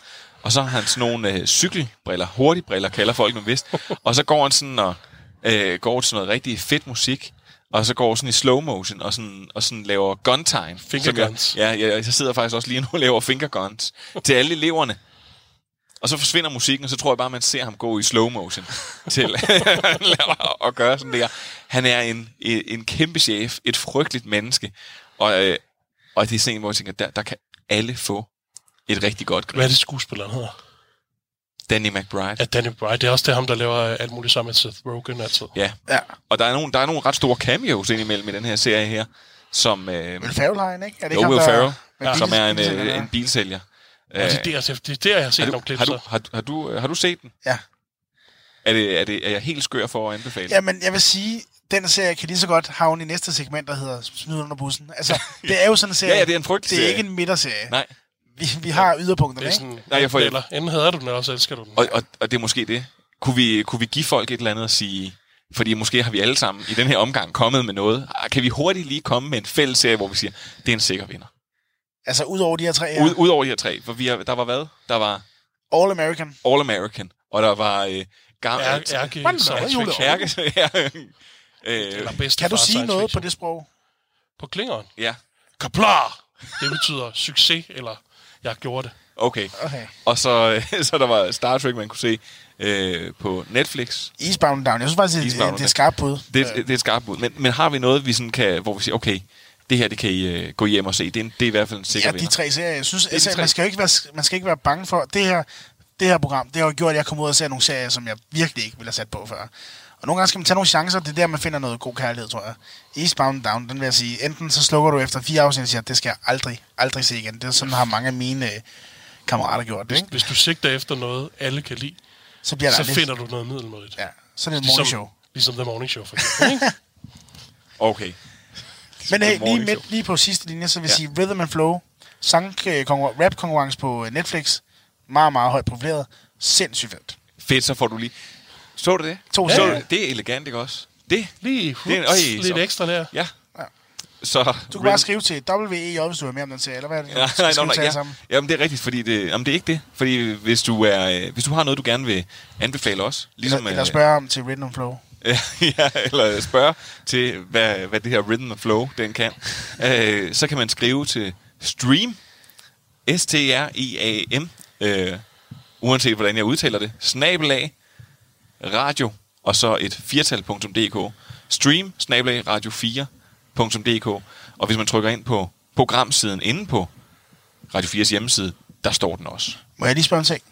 og så har han sådan nogle øh, cykelbriller, hurtigbriller kalder folk nu vist. Og så går han sådan og øh, går til noget rigtig fedt musik, og så går sådan i slow motion og sådan, og sådan laver gun time. Finger guns. Ja, jeg, jeg sidder faktisk også lige nu og laver finger guns til alle eleverne. Og så forsvinder musikken, og så tror jeg bare, man ser ham gå i slow motion til at gøre sådan der. Han er en, en kæmpe chef, et frygteligt menneske. Og, øh, og det er sådan en, hvor jeg tænker, der, der kan alle få et rigtig godt Hvad er det, skuespilleren hedder? Danny McBride. Ja, Danny Bright. Det er også det ham, der laver alt muligt sammen med Seth Rogen altid. Ja. Ja. Og der er, nogle, der er nogle ret store cameos indimellem i den her serie her, som... Øh, Will Ferrell har en, ikke? Er det jo, ikke ham, Will der- Ferrell, med ja, som er en, øh, en bilsælger. Ja, det, er det, er- det er der, jeg har set har, nogle du, klip. har, du, har, har, du, har du set den? Ja. Er, det, er, det, er jeg helt skør for at anbefale? Jamen, jeg vil sige, den serie kan lige så godt havne i næste segment, der hedder Smid under bussen. Altså, det er jo sådan en serie. Ja, ja, det er en frygtelig Det er serie. ikke en midterserie. Nej. Vi, vi har yderpunkterne, Det er ikke? sådan, Nej, jeg får- eller enten hader du den, eller også elsker du den. Og, og, og det er måske det. Kunne vi, kunne vi give folk et eller andet at sige... Fordi måske har vi alle sammen i den her omgang kommet med noget. Ah, Kan vi hurtigt lige komme med en fælles serie, hvor vi siger, det er en sikker vinder? Altså, ud over de her tre her. Ud, Udover de her tre. For vi har, der var hvad? Der var All American. All American, og der var... Øh, gam- Ærke- ærke-. Ærke, øh, Kan du sige noget på det sprog? På klingeren? ja, Kaplar! Det betyder succes, eller jeg gjorde det. okay. Okay. Og så, så der var Star Trek, man kunne se øh, på Netflix. Eastbound and Down. Jeg synes faktisk, det, det, det er skarpt bud. Det, det er et skarpt bud. Men, men har vi noget, vi sådan kan, hvor vi siger, okay, det her, det kan I uh, gå hjem og se. Det er, det er i hvert fald en sikker Ja, vinder. de tre serier. Jeg synes, altså, man, skal jo ikke være, man skal ikke være bange for... Det her, det her program, det har jo gjort, at jeg kom ud og ser nogle serier, som jeg virkelig ikke ville have sat på før. Og nogle gange skal man tage nogle chancer. Det er der, man finder noget god kærlighed, tror jeg. Eastbound and Down, den vil jeg sige. Enten så slukker du efter fire afsnit og siger, det skal jeg aldrig, aldrig se igen. Det er sådan, har mange af mine øh, kammerater gjort det, ikke? Hvis du sigter efter noget, alle kan lide, Så bliver der så finder du noget middelmådigt. Ja, så er det et morning show. Ligesom The Morning Show, for eksempel. ikke? Okay. Men hey, lige, midt, lige på sidste linje, så vil jeg Ja. sige Rhythm and Flow, sang rap konkurrence på øh, Netflix, meget, meget højt profileret, sindssygt fedt. Fedt, så får du lige... Så du det? To så serier. du det? det er elegant, ikke også? Det? Lige det er, hups, lidt ekstra der. Ja. Ja. Så, Du kan bare skrive til WEJ, hvis du er med om den serie, eller hvad er det? Ja, nej, nej, nej, ja. sammen? Jamen, det er rigtigt, fordi det, jamen, det er ikke det. Fordi hvis du, er, øh, hvis du har noget, du gerne vil anbefale os, ligesom... Eller, eller øh, spørge om til Rhythm Flow. ja, eller spørge til, hvad, hvad det her Rhythm and Flow, den kan. øh, så kan man skrive til Stream, S-T-R-I-A-M, øh, uanset hvordan jeg udtaler det, snabelag, radio, og så et firtal.dk. Stream, snabelag, radio4.dk. Og hvis man trykker ind på programsiden inde på Radio 4's hjemmeside, der står den også. Må jeg lige spørge en ting?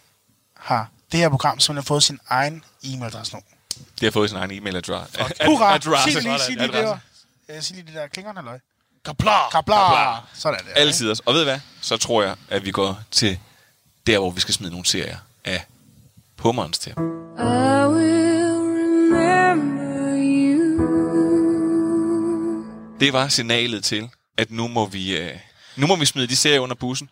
Har det her program simpelthen fået sin egen e-mailadresse nu? Det har fået sin egen e-mailadresse. Hurra! Adresse. Sig det lige, sig lige det der. Øh, Sig lige det der klingerne, halløj. Kaplar! Kaplar! Sådan der. Altid også. Og ved du hvad? Så tror jeg, at vi går til der, hvor vi skal smide nogle serier af Pummerens til. I will remember you. Det var signalet til, at nu må vi, øh, nu må vi smide de serier under bussen.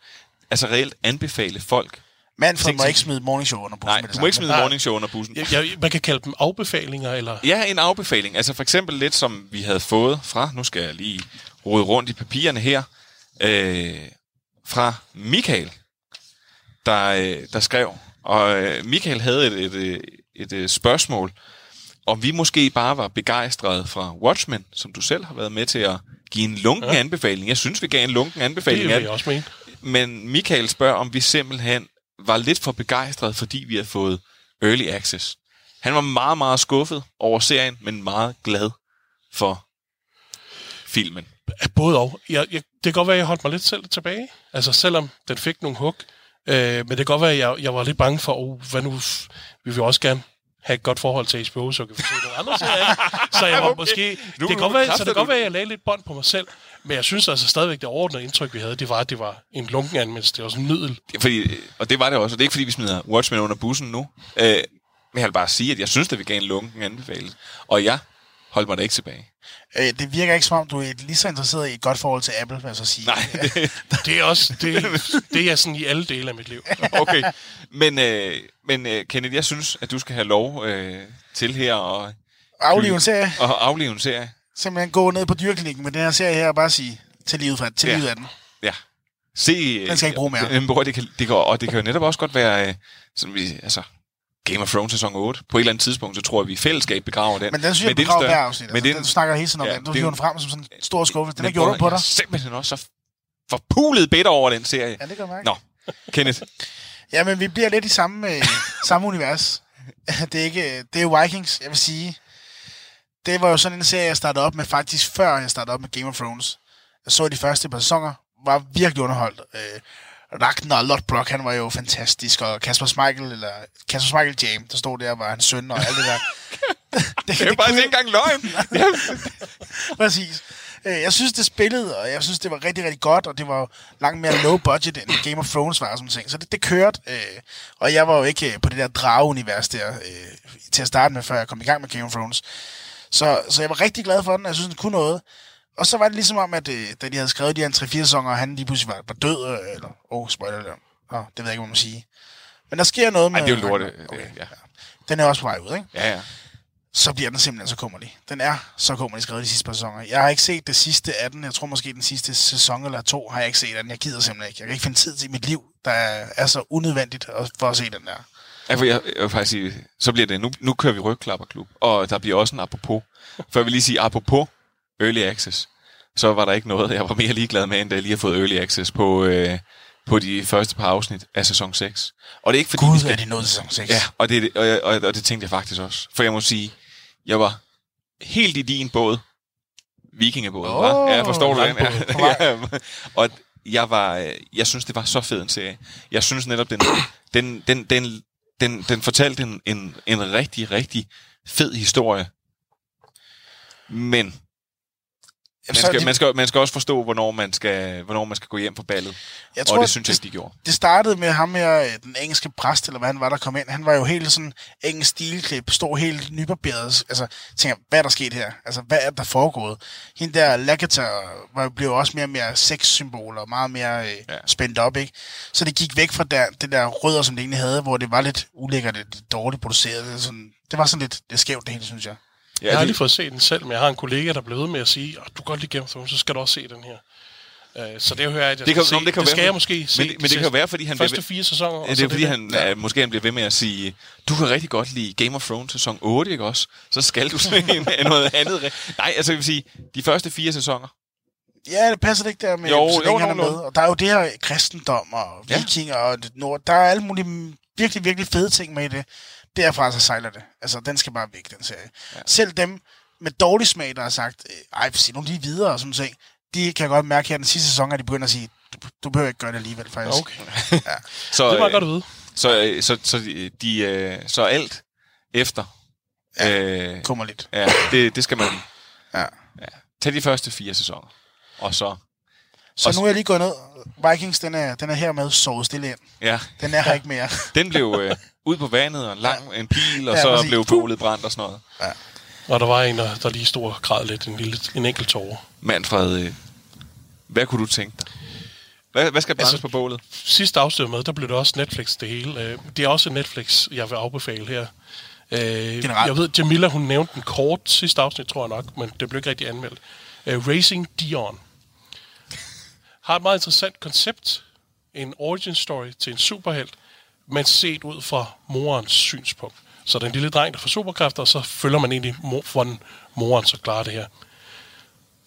Altså reelt anbefale folk. Manfred må ikke smide morning show under bussen Nej, du må ikke samme. smide morning show under bussen. Ja, ja, man kan kalde dem afbefalinger, eller... Ja, en afbefaling. Altså for eksempel lidt, som vi havde fået fra, nu skal jeg lige rode rundt i papirerne her, øh, fra Michael, der, øh, der skrev. Og øh, Michael havde et, et, et, et, et spørgsmål, om vi måske bare var begejstrede fra Watchmen, som du selv har været med til at give en lunken ja. Anbefaling. Jeg synes, vi gav en lunken anbefaling. Det vil af jeg også mene. Men Michael spørger, om vi simpelthen var lidt for begejstret, fordi vi havde fået early access. Han var meget, meget skuffet over serien, men meget glad for filmen. Både og. Jeg, jeg, det kan godt være, at jeg holdt mig lidt selv tilbage. Altså selvom den fik nogle hug. Øh, men det kan godt være, at jeg, jeg var lidt bange for, oh, hvad nu, vi vil også gerne have et godt forhold til HBO, så kan vi se nogle andre serier. Så jeg var Okay. måske... Nu- det kan godt være, så det kan godt være, det. at jeg lagde lidt bånd på mig selv. Men jeg synes altså stadigvæk, det overordnede indtryk, vi havde, det var, at det var en lunken anmeldelse. Det var sådan en middel. Fordi, og det var det også, og det er ikke fordi, vi smider Watchmen under bussen nu. Øh, men jeg vil bare sige, at jeg synes, at vi gav en lunken anbefaling. Og jeg holdt mig da ikke tilbage. Øh, det virker ikke som om, du er lige så interesseret i et godt forhold til Apple, vil jeg så sige. Nej, det, Det er også... Det, det er sådan i alle dele af mit liv. okay. Men, øh, men øh, Kenneth, jeg synes, at du skal have lov øh, til her og Aflive en serie. Og aflive en serie. Simpelthen gå ned på dyrklinikken med den her serie her og bare sige, til livet, fra, til Ja. ja. livet af den. Ja. Se, Den skal jeg ikke bruge mere. Bruger, det kan, det kan, og det kan jo netop også godt være, øh, sådan, vi, altså, Game of Thrones sæson 8. På et eller andet tidspunkt, så tror jeg, vi i fællesskab begraver den. Men den synes jeg, er begraver større- hver afsnit. Men Altså, den en- snakker hele tiden om ja, den. Du er hiver en- den frem som sådan en stor skuffelse. Den gjort bror, ondt på jeg dig. er simpelthen også så forpulet bitter over den serie. Ja, det jeg mærke. Nå, Kenneth. Ja, men vi bliver lidt i samme, øh, samme univers. Det er, ikke, det er Vikings, jeg vil sige. Det var jo sådan en serie, jeg startede op med faktisk før jeg startede op med Game of Thrones. Jeg så de første par sæsoner, var virkelig underholdt. Øh, Ragnar Lodbrok, han var jo fantastisk, og Kasper Schmeichel, eller Kasper Schmeichel Jam, der stod der, var hans søn og alt det der. Det er jo faktisk ikke engang løgn. Præcis. Øh, Jeg synes, det spillede, og jeg synes, det var rigtig, rigtig godt, og det var langt mere low budget, end Game of Thrones var, sådan ting. Så det, det kørte, øh, og jeg var jo ikke øh, på det der drageunivers der øh, til at starte med, før jeg kom i gang med Game of Thrones. Så, så jeg var rigtig glad for den, og jeg synes, den kunne noget. Og så var det ligesom om, at øh, da de havde skrevet de her 3-4 sæsoner, og han lige pludselig var, var død, øh, eller, åh, oh, spoiler det. Oh, det ved jeg ikke, hvad man må sige. Men der sker noget med... Ej, det er jo lorte. Okay. Ja. Den er også på vej ud, ikke? ja, ja. så bliver den simpelthen så kummerlig. Den er så kummerlig skrevet de sidste par sæsoner. Jeg har ikke set det sidste af den. Jeg tror måske den sidste sæson eller to har jeg ikke set af den. Jeg gider simpelthen ikke. Jeg kan ikke finde tid til i mit liv, der er så unødvendigt for at se den der. Ja, for jeg, jeg vil faktisk sige, så bliver det, nu, nu kører vi rygklapperklub, og der bliver også en apropos. For jeg vil lige sige, apropos Early Access, så var der ikke noget, jeg var mere ligeglad med, end da jeg lige har fået Early Access på, øh, på de første par afsnit af sæson 6. Og det er ikke fordi, Gud, vi skal... er de nået til sæson 6. Ja, og det, og, jeg- og, og det tænkte jeg faktisk også. For jeg må sige, jeg var helt i din båd, vikingebåd, oh, Ja, forstår du på vej. ja, og jeg var, øh, jeg synes, det var så fed en serie. Jeg synes netop, den, den, den, den, den, den fortalte en, en, en rigtig, rigtig fed historie. Men man skal, det- man, skal, man skal også forstå, hvornår man skal, hvornår man skal gå hjem på ballet. Jeg og tror, det synes jeg, de gjorde. Det startede med ham her, øh, den engelske præst, eller hvad han var, der kom ind. Han var jo helt sådan engelsk stilklip, stod helt nybarberet. Altså, tænker, hvad er der sket her? Altså, hvad er der foregået? Hende der Lagater var, blev også mere og mere sexsymbol, og meget mere øh, ja. spændt op, ikke? Så det gik væk fra der, det der rødder, som det egentlig havde, hvor det var lidt ulækkert, lidt dårligt produceret. Det, er sådan, det var sådan lidt det skævt, det hele, synes jeg. Ja, jeg har aldrig fået set den selv, men jeg har en kollega, der blev ved med at sige, at du kan godt lide Game of Thrones, så skal du også se den her. Uh, så det hører jeg, at jeg Det kan, skal nå, se. men det, kan det skal være, jeg måske se. Men, det- men det kan jo være, fordi han første fire sæsoner. og Ja, det er fordi, det. han, ja. måske han bliver ved med at sige, du kan rigtig godt lide Game of Thrones sæson 8, ikke også? Så skal du se noget andet. Nej, altså jeg vil sige, de første fire sæsoner, Ja, det passer det ikke der med, Jo, så jo, er jo, med. jo. Og der er jo det her kristendom og Ja. vikinger og det nord. Der er alle mulige virkelig, virkelig fede ting med i det. Derfra så sejler det. Altså, den skal bare væk, den serie. Ja. Selv dem med dårlig smag, der har sagt, øh, ej, sig nu lige videre og sådan ting, de kan godt mærke her den sidste sæson, at de begynder at sige, du, du behøver ikke gøre det alligevel, faktisk. Okay. ja. Så, Det var øh, godt at vide. Så, øh, så, så, de, de, øh, så alt efter... Ja, øh, kommer lidt. Ja, det, det skal man... Ja. ja. Tag de første fire sæsoner. Og så... Så og nu er jeg lige gået ned. Vikings, den er, den er hermed sovet stille ind. Ja. Den er her ikke mere. Den blev øh, ud på vandet og en lang en pil, og Ja, så præcis. blev bålet brændt og sådan noget. Ja. Og der var en, der, der lige stod og græd lidt, en, lille, en enkelt tårer. Manfred, øh, hvad kunne du tænke dig? Hvad, hvad skal brændes altså, på bålet? Sidste afsnit med, der blev det også Netflix det hele. Øh, Det er også Netflix, jeg vil afbefale her. Øh, Generelt. jeg ved, Jamila, hun nævnte den kort sidste afsnit, tror jeg nok, men det blev ikke rigtig anmeldt. Racing Dion. Har et meget interessant koncept. En origin story til en superhelt, men set ud fra morens synspunkt. Så den lille dreng, der får superkræfter, og så følger man egentlig, mor, hvordan moren så klarer det her.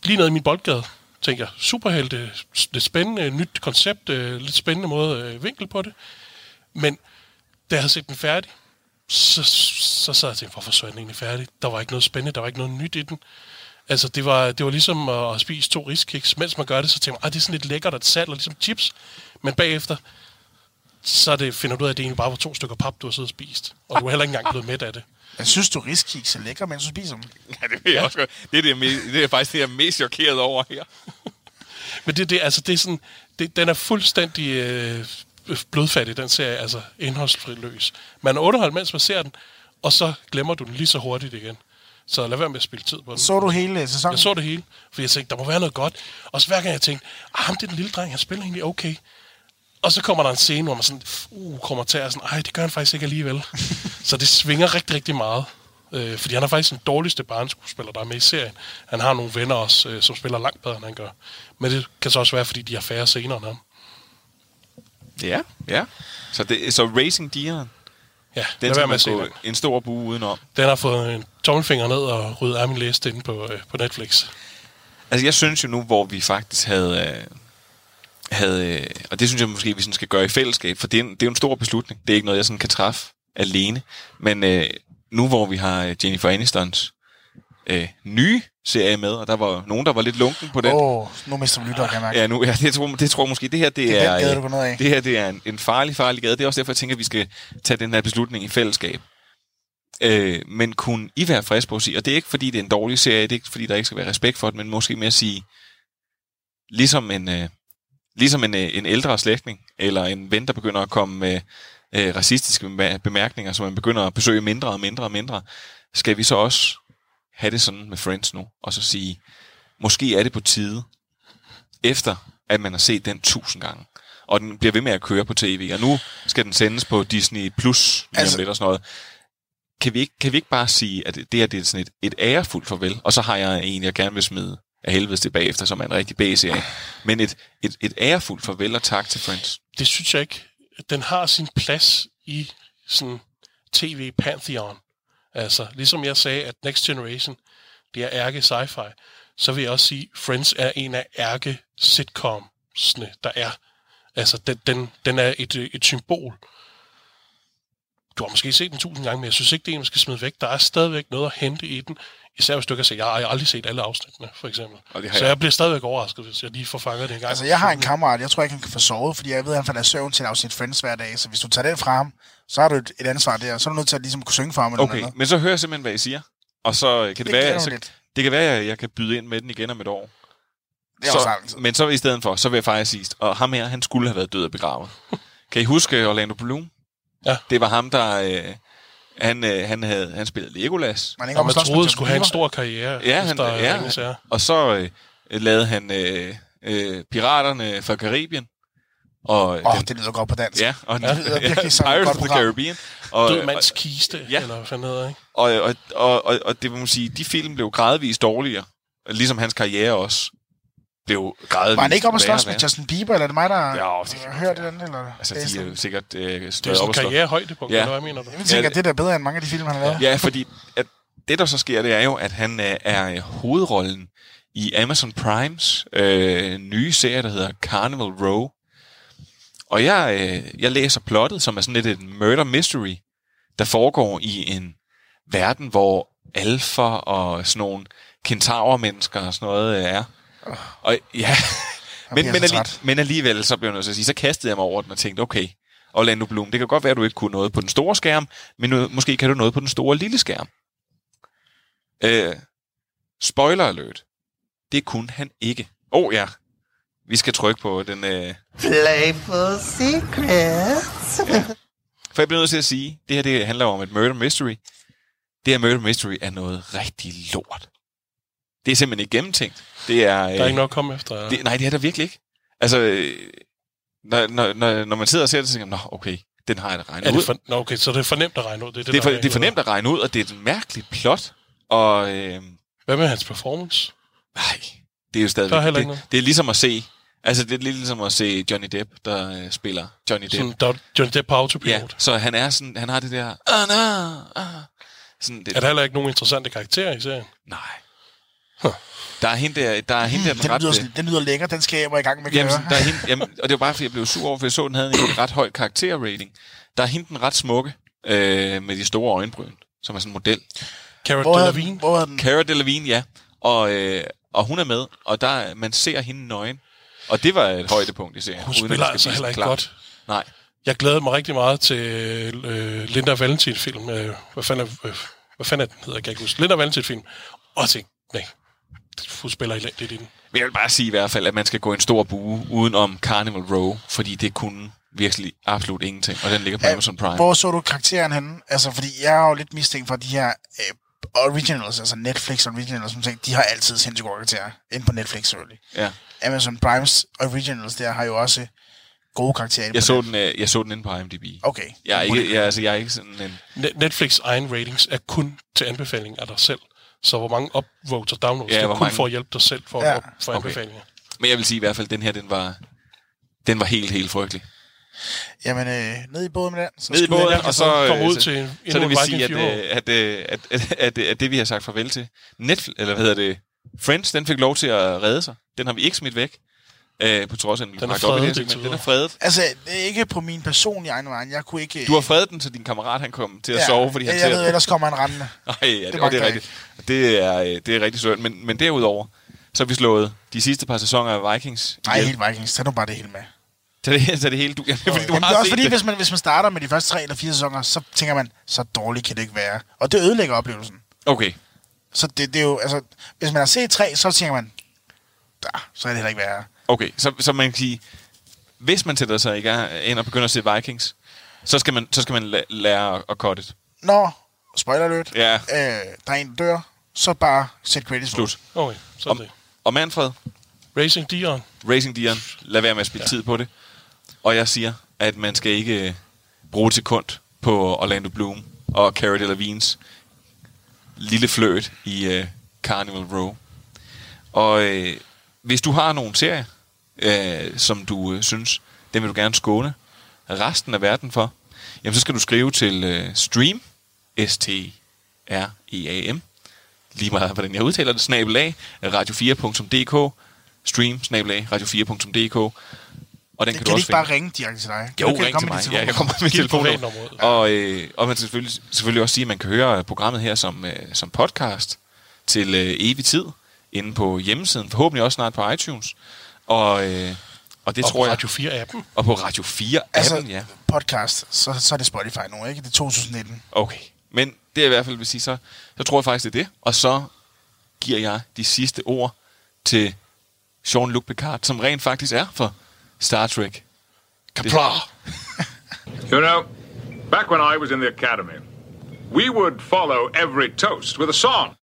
Lige nede i min boldgade, tænker jeg, superhelte, øh, lidt spændende, øh, nyt koncept, øh, lidt spændende måde vinkel på det. Men da jeg havde set den færdig, så, så sad jeg og tænkte, hvorfor så er den egentlig færdig? Der var ikke noget spændende, der var ikke noget nyt i den. Altså, det var, det var ligesom at, at spise to riskiks. Mens man gør det, så tænker man, "Ej, det er sådan lidt lækkert, at salt og ligesom chips. Men bagefter, så er det, finder du ud af, at det egentlig bare var to stykker pap, du har siddet og spist. Og du er heller ikke engang blevet mæt af det. Jeg synes, du riskiks er lækker, mens du spiser dem. Ja, det vil jeg også godt. Det er, det, me- det er faktisk det, jeg er mest chokeret over her. Men det, det, altså, det er sådan, det, den er fuldstændig øh, blodfattig, den serie, altså indholdsfri løs. Man er underholdt, mens man ser den, og så glemmer du den lige så hurtigt igen. Så lad være med at spille tid på den. Så du hele sæsonen? Jeg så det hele, fordi jeg tænkte, der må være noget godt. Og så hver gang jeg tænkte, ah, ham det er den lille dreng, han spiller egentlig okay. Og så kommer der en scene, hvor man sådan, uh, kommer til at sådan, ej, det gør han faktisk ikke alligevel. så det svinger rigtig, rigtig meget. Øh, fordi han er faktisk den dårligste barneskuespiller, der er med i serien. Han har nogle venner også, øh, som spiller langt bedre, end han gør. Men det kan så også være, fordi de har færre scener end ham. Ja, ja. Så, det, så Racing Dion, Ja, den skal man gå en stor bue udenom. Den har fået en tommelfinger ned og ryddet af min liste inde på, øh, på Netflix. Altså, jeg synes jo nu, hvor vi faktisk havde... Øh, havde øh, og det synes jeg måske, vi sådan skal gøre i fællesskab, for det er, en, det er jo en stor beslutning. Det er ikke noget, jeg sådan kan træffe alene. Men øh, nu, hvor vi har øh, Jennifer Anistons øh, nye serie med, og der var nogen, der var lidt lunken på den. Åh, oh, nu mister du lytter, kan jeg mærke. Ja, nu, ja det, tror, det tror jeg måske, det her det, Det er gade, øh, du ned af. det her det er en, en farlig, farlig gade. Det er også derfor, jeg tænker, at vi skal tage den her beslutning i fællesskab. Øh, men kunne I være friske på at sige, og det er ikke fordi, det er en dårlig serie, det er ikke fordi, der ikke skal være respekt for det, men måske mere at sige, ligesom en, øh, ligesom en, øh, en ældre slægtning, eller en ven, der begynder at komme med øh, racistiske bemær- bemærkninger, som man begynder at besøge mindre og mindre og mindre, skal vi så også have det sådan med Friends nu, og så sige, måske er det på tide, efter at man har set den tusind gange, og den bliver ved med at køre på tv, og nu skal den sendes på Disney Plus Altså- lidt og sådan noget. Kan vi, ikke, kan vi ikke bare sige, at det her det er sådan et, et ærefuldt farvel, og så har jeg en, jeg gerne vil smide af helvede tilbage efter, som er en rigtig B-serie. Men et, et, et ærefuldt farvel og tak til Friends. Det synes jeg ikke. Den har sin plads i sådan tv pantheon. Altså, ligesom jeg sagde, at Next Generation, det er ærke sci-fi, så vil jeg også sige, Friends er en af ærke sitcomsne, der er. Altså, den, den, den er et, et symbol du har måske set den tusind gange, men jeg synes ikke, det er en, man skal smide væk. Der er stadigvæk noget at hente i den. Især hvis du kan se, jeg har aldrig set alle afsnittene, for eksempel. Og det har Så jeg. jeg bliver stadigvæk overrasket, hvis jeg lige får fanget det en gang. Altså, jeg har en kammerat, jeg tror ikke, han kan få sovet, fordi jeg ved, at han falder søvn til at afsnit Friends hver dag. Så hvis du tager den fra ham, så har du et, et ansvar der. Så er du nødt til at ligesom kunne synge for ham. Eller Okay, noget. men så hører jeg simpelthen, hvad I siger. Og så kan det, Det det være, så, lidt. det kan være, at jeg kan byde ind med den igen om et år. Det er så, også. Men så i stedet for, så vil jeg faktisk sige, og ham her, han skulle have været død og begravet. kan I huske Orlando Bloom? Ja. Det var ham, der... Øh, han, øh, han, havde, han spillede Legolas. Man, Og man troede, skulle have en stor karriere. Ja, han, efter ja. Og så øh, lavede han øh, øh, Piraterne fra Karibien. Og, Åh, oh, det lyder godt på dansk. Ja, og det lyder virkelig som et Pirates of the. Caribbean. Og, Død mands kiste, Ja. eller hvad fanden hedder, ikke? og, og, og, og, og det vil man sige, de film blev gradvist dårligere. Ligesom hans karriere også blev gradvist Var han ikke oppe at slås med. Justin Bieber, eller er det mig, der Ja, det har hørt den? Eller? Altså, Det er de er sådan- jo sikkert øh, Det er stået op sådan og en slå. karrierehøjdepunkt, Ja. eller hvad mener du? Jeg tænker, at det der er bedre end mange af de film, han har lavet. Ja, fordi at det, der så sker, det er jo, at han øh, er hovedrollen i Amazon Primes øh, nye serie, der hedder Carnival Row. Og jeg, øh, jeg læser plottet, som er sådan lidt et murder mystery, der foregår i en verden, hvor alfa og sådan nogle kentaurmennesker og sådan noget øh, er. Og ja, men, men, så alli- træt. men alligevel, så blev jeg nødt til at sige, så kastede jeg mig over den og tænkte, okay, Orlando Bloom, det kan godt være, at du ikke kunne noget på den store skærm, men nu, måske kan du noget på den store lille skærm. Øh, spoiler alert. Det kunne han ikke. Åh oh, ja, vi skal trykke på den... Øh, Playful secrets. for jeg bliver nødt til at sige, det her det handler om et murder mystery. Det her murder mystery er noget rigtig lort. Det er simpelthen ikke gennemtænkt. Det er, øh, Der er ikke noget at komme efter. Det, nej, det er der virkelig ikke. Altså, øh, når, når, når, når man sidder og ser det, så tænker man, nå, okay, den har jeg da regnet er ud. det for, nå, okay, så det er for nemt at regne ud. Det er, det, det, er for, det er for nemt at regne ud, og det er et mærkeligt plot. Og øh, Hvad med hans performance? nej, det er jo stadigvæk... Der er det, det er ligesom at se... Altså, det er lidt ligesom at se Johnny Depp, der øh, spiller Johnny Depp. Sådan, der, Johnny Depp på autopilot. ja, så han er sådan, han har det der... Ah, no, ah, sådan det, Er der heller ikke nogen interessante karakterer i serien? Nej. Der er hende der, der, er hende der den, ret... lyder, den lyder lækker, den skal jeg i gang med at Jamen, køre. der er hende, jamen, og det var bare, fordi jeg blev sur over, for jeg så, den havde en ret høj karakterrating. Der er hende den ret smukke, øh, med de store øjenbryn, som er sådan en model. Cara Hvor Delevingne? Hvor havde den? Cara Delevingne, ja. Og, øh, og hun er med, og der, man ser hende nøgen. Og det var et højdepunkt i serien. Hun uden at spiller altså blive heller ikke klart. godt. Nej. Jeg glæder mig rigtig meget til øh, Linda Valentin-film. Øh, hvad, fanden er, øh, hvad fanden er den hedder? Jeg kan ikke huske. Linda Valentin-film. Og tænkte, nej, hun spiller elendigt i den. Men jeg vil bare sige i hvert fald, at man skal gå en stor bue uden om Carnival Row, fordi det kunne virkelig absolut ingenting. Og den ligger på Amazon Prime. Hvor så du karakteren henne? Altså, fordi jeg har jo lidt mistænkt for de her øh, originals, altså Netflix originals, som ting, de har altid sindssygt gode karakterer. Ind på Netflix selvfølgelig. Ja. Amazon Primes originals der har jo også gode karakterer. Jeg på så, net. den, øh, jeg så den inde på IMDb. Okay. Jeg er ikke, jeg, altså, jeg er ikke sådan en... Ne- Netflix egen ratings er kun til anbefaling af dig selv. Så hvor mange upvotes og downloads, Ja, er hvor kun mange- for at hjælpe dig selv for, Ja. ja. for Okay. anbefalinger. Men jeg vil sige i hvert fald, at den her, den var, den var helt, helt frygtelig. Jamen, øh, ned i båden med den. Så Ned i båden, den. og så, kommer øh, ud så, til så det vil sige, at, øh, at, øh, at, at, at, at det, vi har sagt farvel til, Netflix, eller hvad hedder det, Friends, den fik lov til at redde sig. Den har vi ikke smidt væk, øh, på trods af, at den, Den er bragt op i det fredet, indtil Den er fredet. Altså, det er ikke på min personlige egen vej. Jeg kunne ikke... Du har fredet den, så din kammerat han kom til at ja, sove, fordi han jeg, ser jeg ved, ellers kommer han rendende. Nej, ja, det, Det det, det, er jeg rigtigt. Det er, øh, det er rigtig sødt. Men, men derudover, så har vi slået de sidste par sæsoner af Vikings. Nej, helt Vikings. Tag nu bare det hele med. Tag det, tag det hele, du, ja, fordi du Jamen, det har er også fordi, det. hvis man, hvis man starter med de første tre eller fire sæsoner, så tænker man, så dårligt kan det ikke være. Og det ødelægger oplevelsen. Okay, Så det, det er jo, altså, hvis man har set tre, så tænker man, der, så er det heller ikke værre. okay. Så, så man kan sige, hvis man sætter sig i gang ind og begynder at se Vikings, så skal man, så skal man lære at, at cut it. Når, spoiler alert, Ja. øh, der er en, der dør, så bare sæt credits på. Slut. Okay, så er det. Og Manfred, Racing Dion. Racing Dion, lad være med at spille ja. tid på det. Og jeg siger, at man skal ikke øh, bruge et sekund på Orlando Bloom og Cara Delevingnes lille fløjt i øh, Carnival Row. Og øh, hvis du har nogle serier, øh, som du øh, synes, den vil du gerne skåne resten af verden for, jamen så skal du skrive til øh, Stream, S-T-R-E-A-M, lige meget hvordan jeg udtaler det, snabelag, radio4.dk, stream, snabelag, radio4.dk. Og den det kan, kan du også ikke bare finde. ringe direkte til dig? Jo, ring komme til mig. Ja, jeg kommer med min. Og, øh, og man skal selvfølgelig, selvfølgelig også sige, at man kan høre programmet her som, øh, som podcast til øh, evig tid inde på hjemmesiden. Forhåbentlig også snart på iTunes. Og, øh, og det Og tror på jeg... Radio 4-appen. Og på Radio 4 appen, Altså, ja. podcast, så, så er det Spotify nu, ikke? Det er 2019. Okay. Men det er i hvert fald vil sige, så, så tror jeg faktisk, det er det. Og så giver jeg de sidste ord til Jean-Luc Picard, som rent faktisk er for Star Trek. Kaplar! You know, back when I was in the academy, we would follow every toast with a song.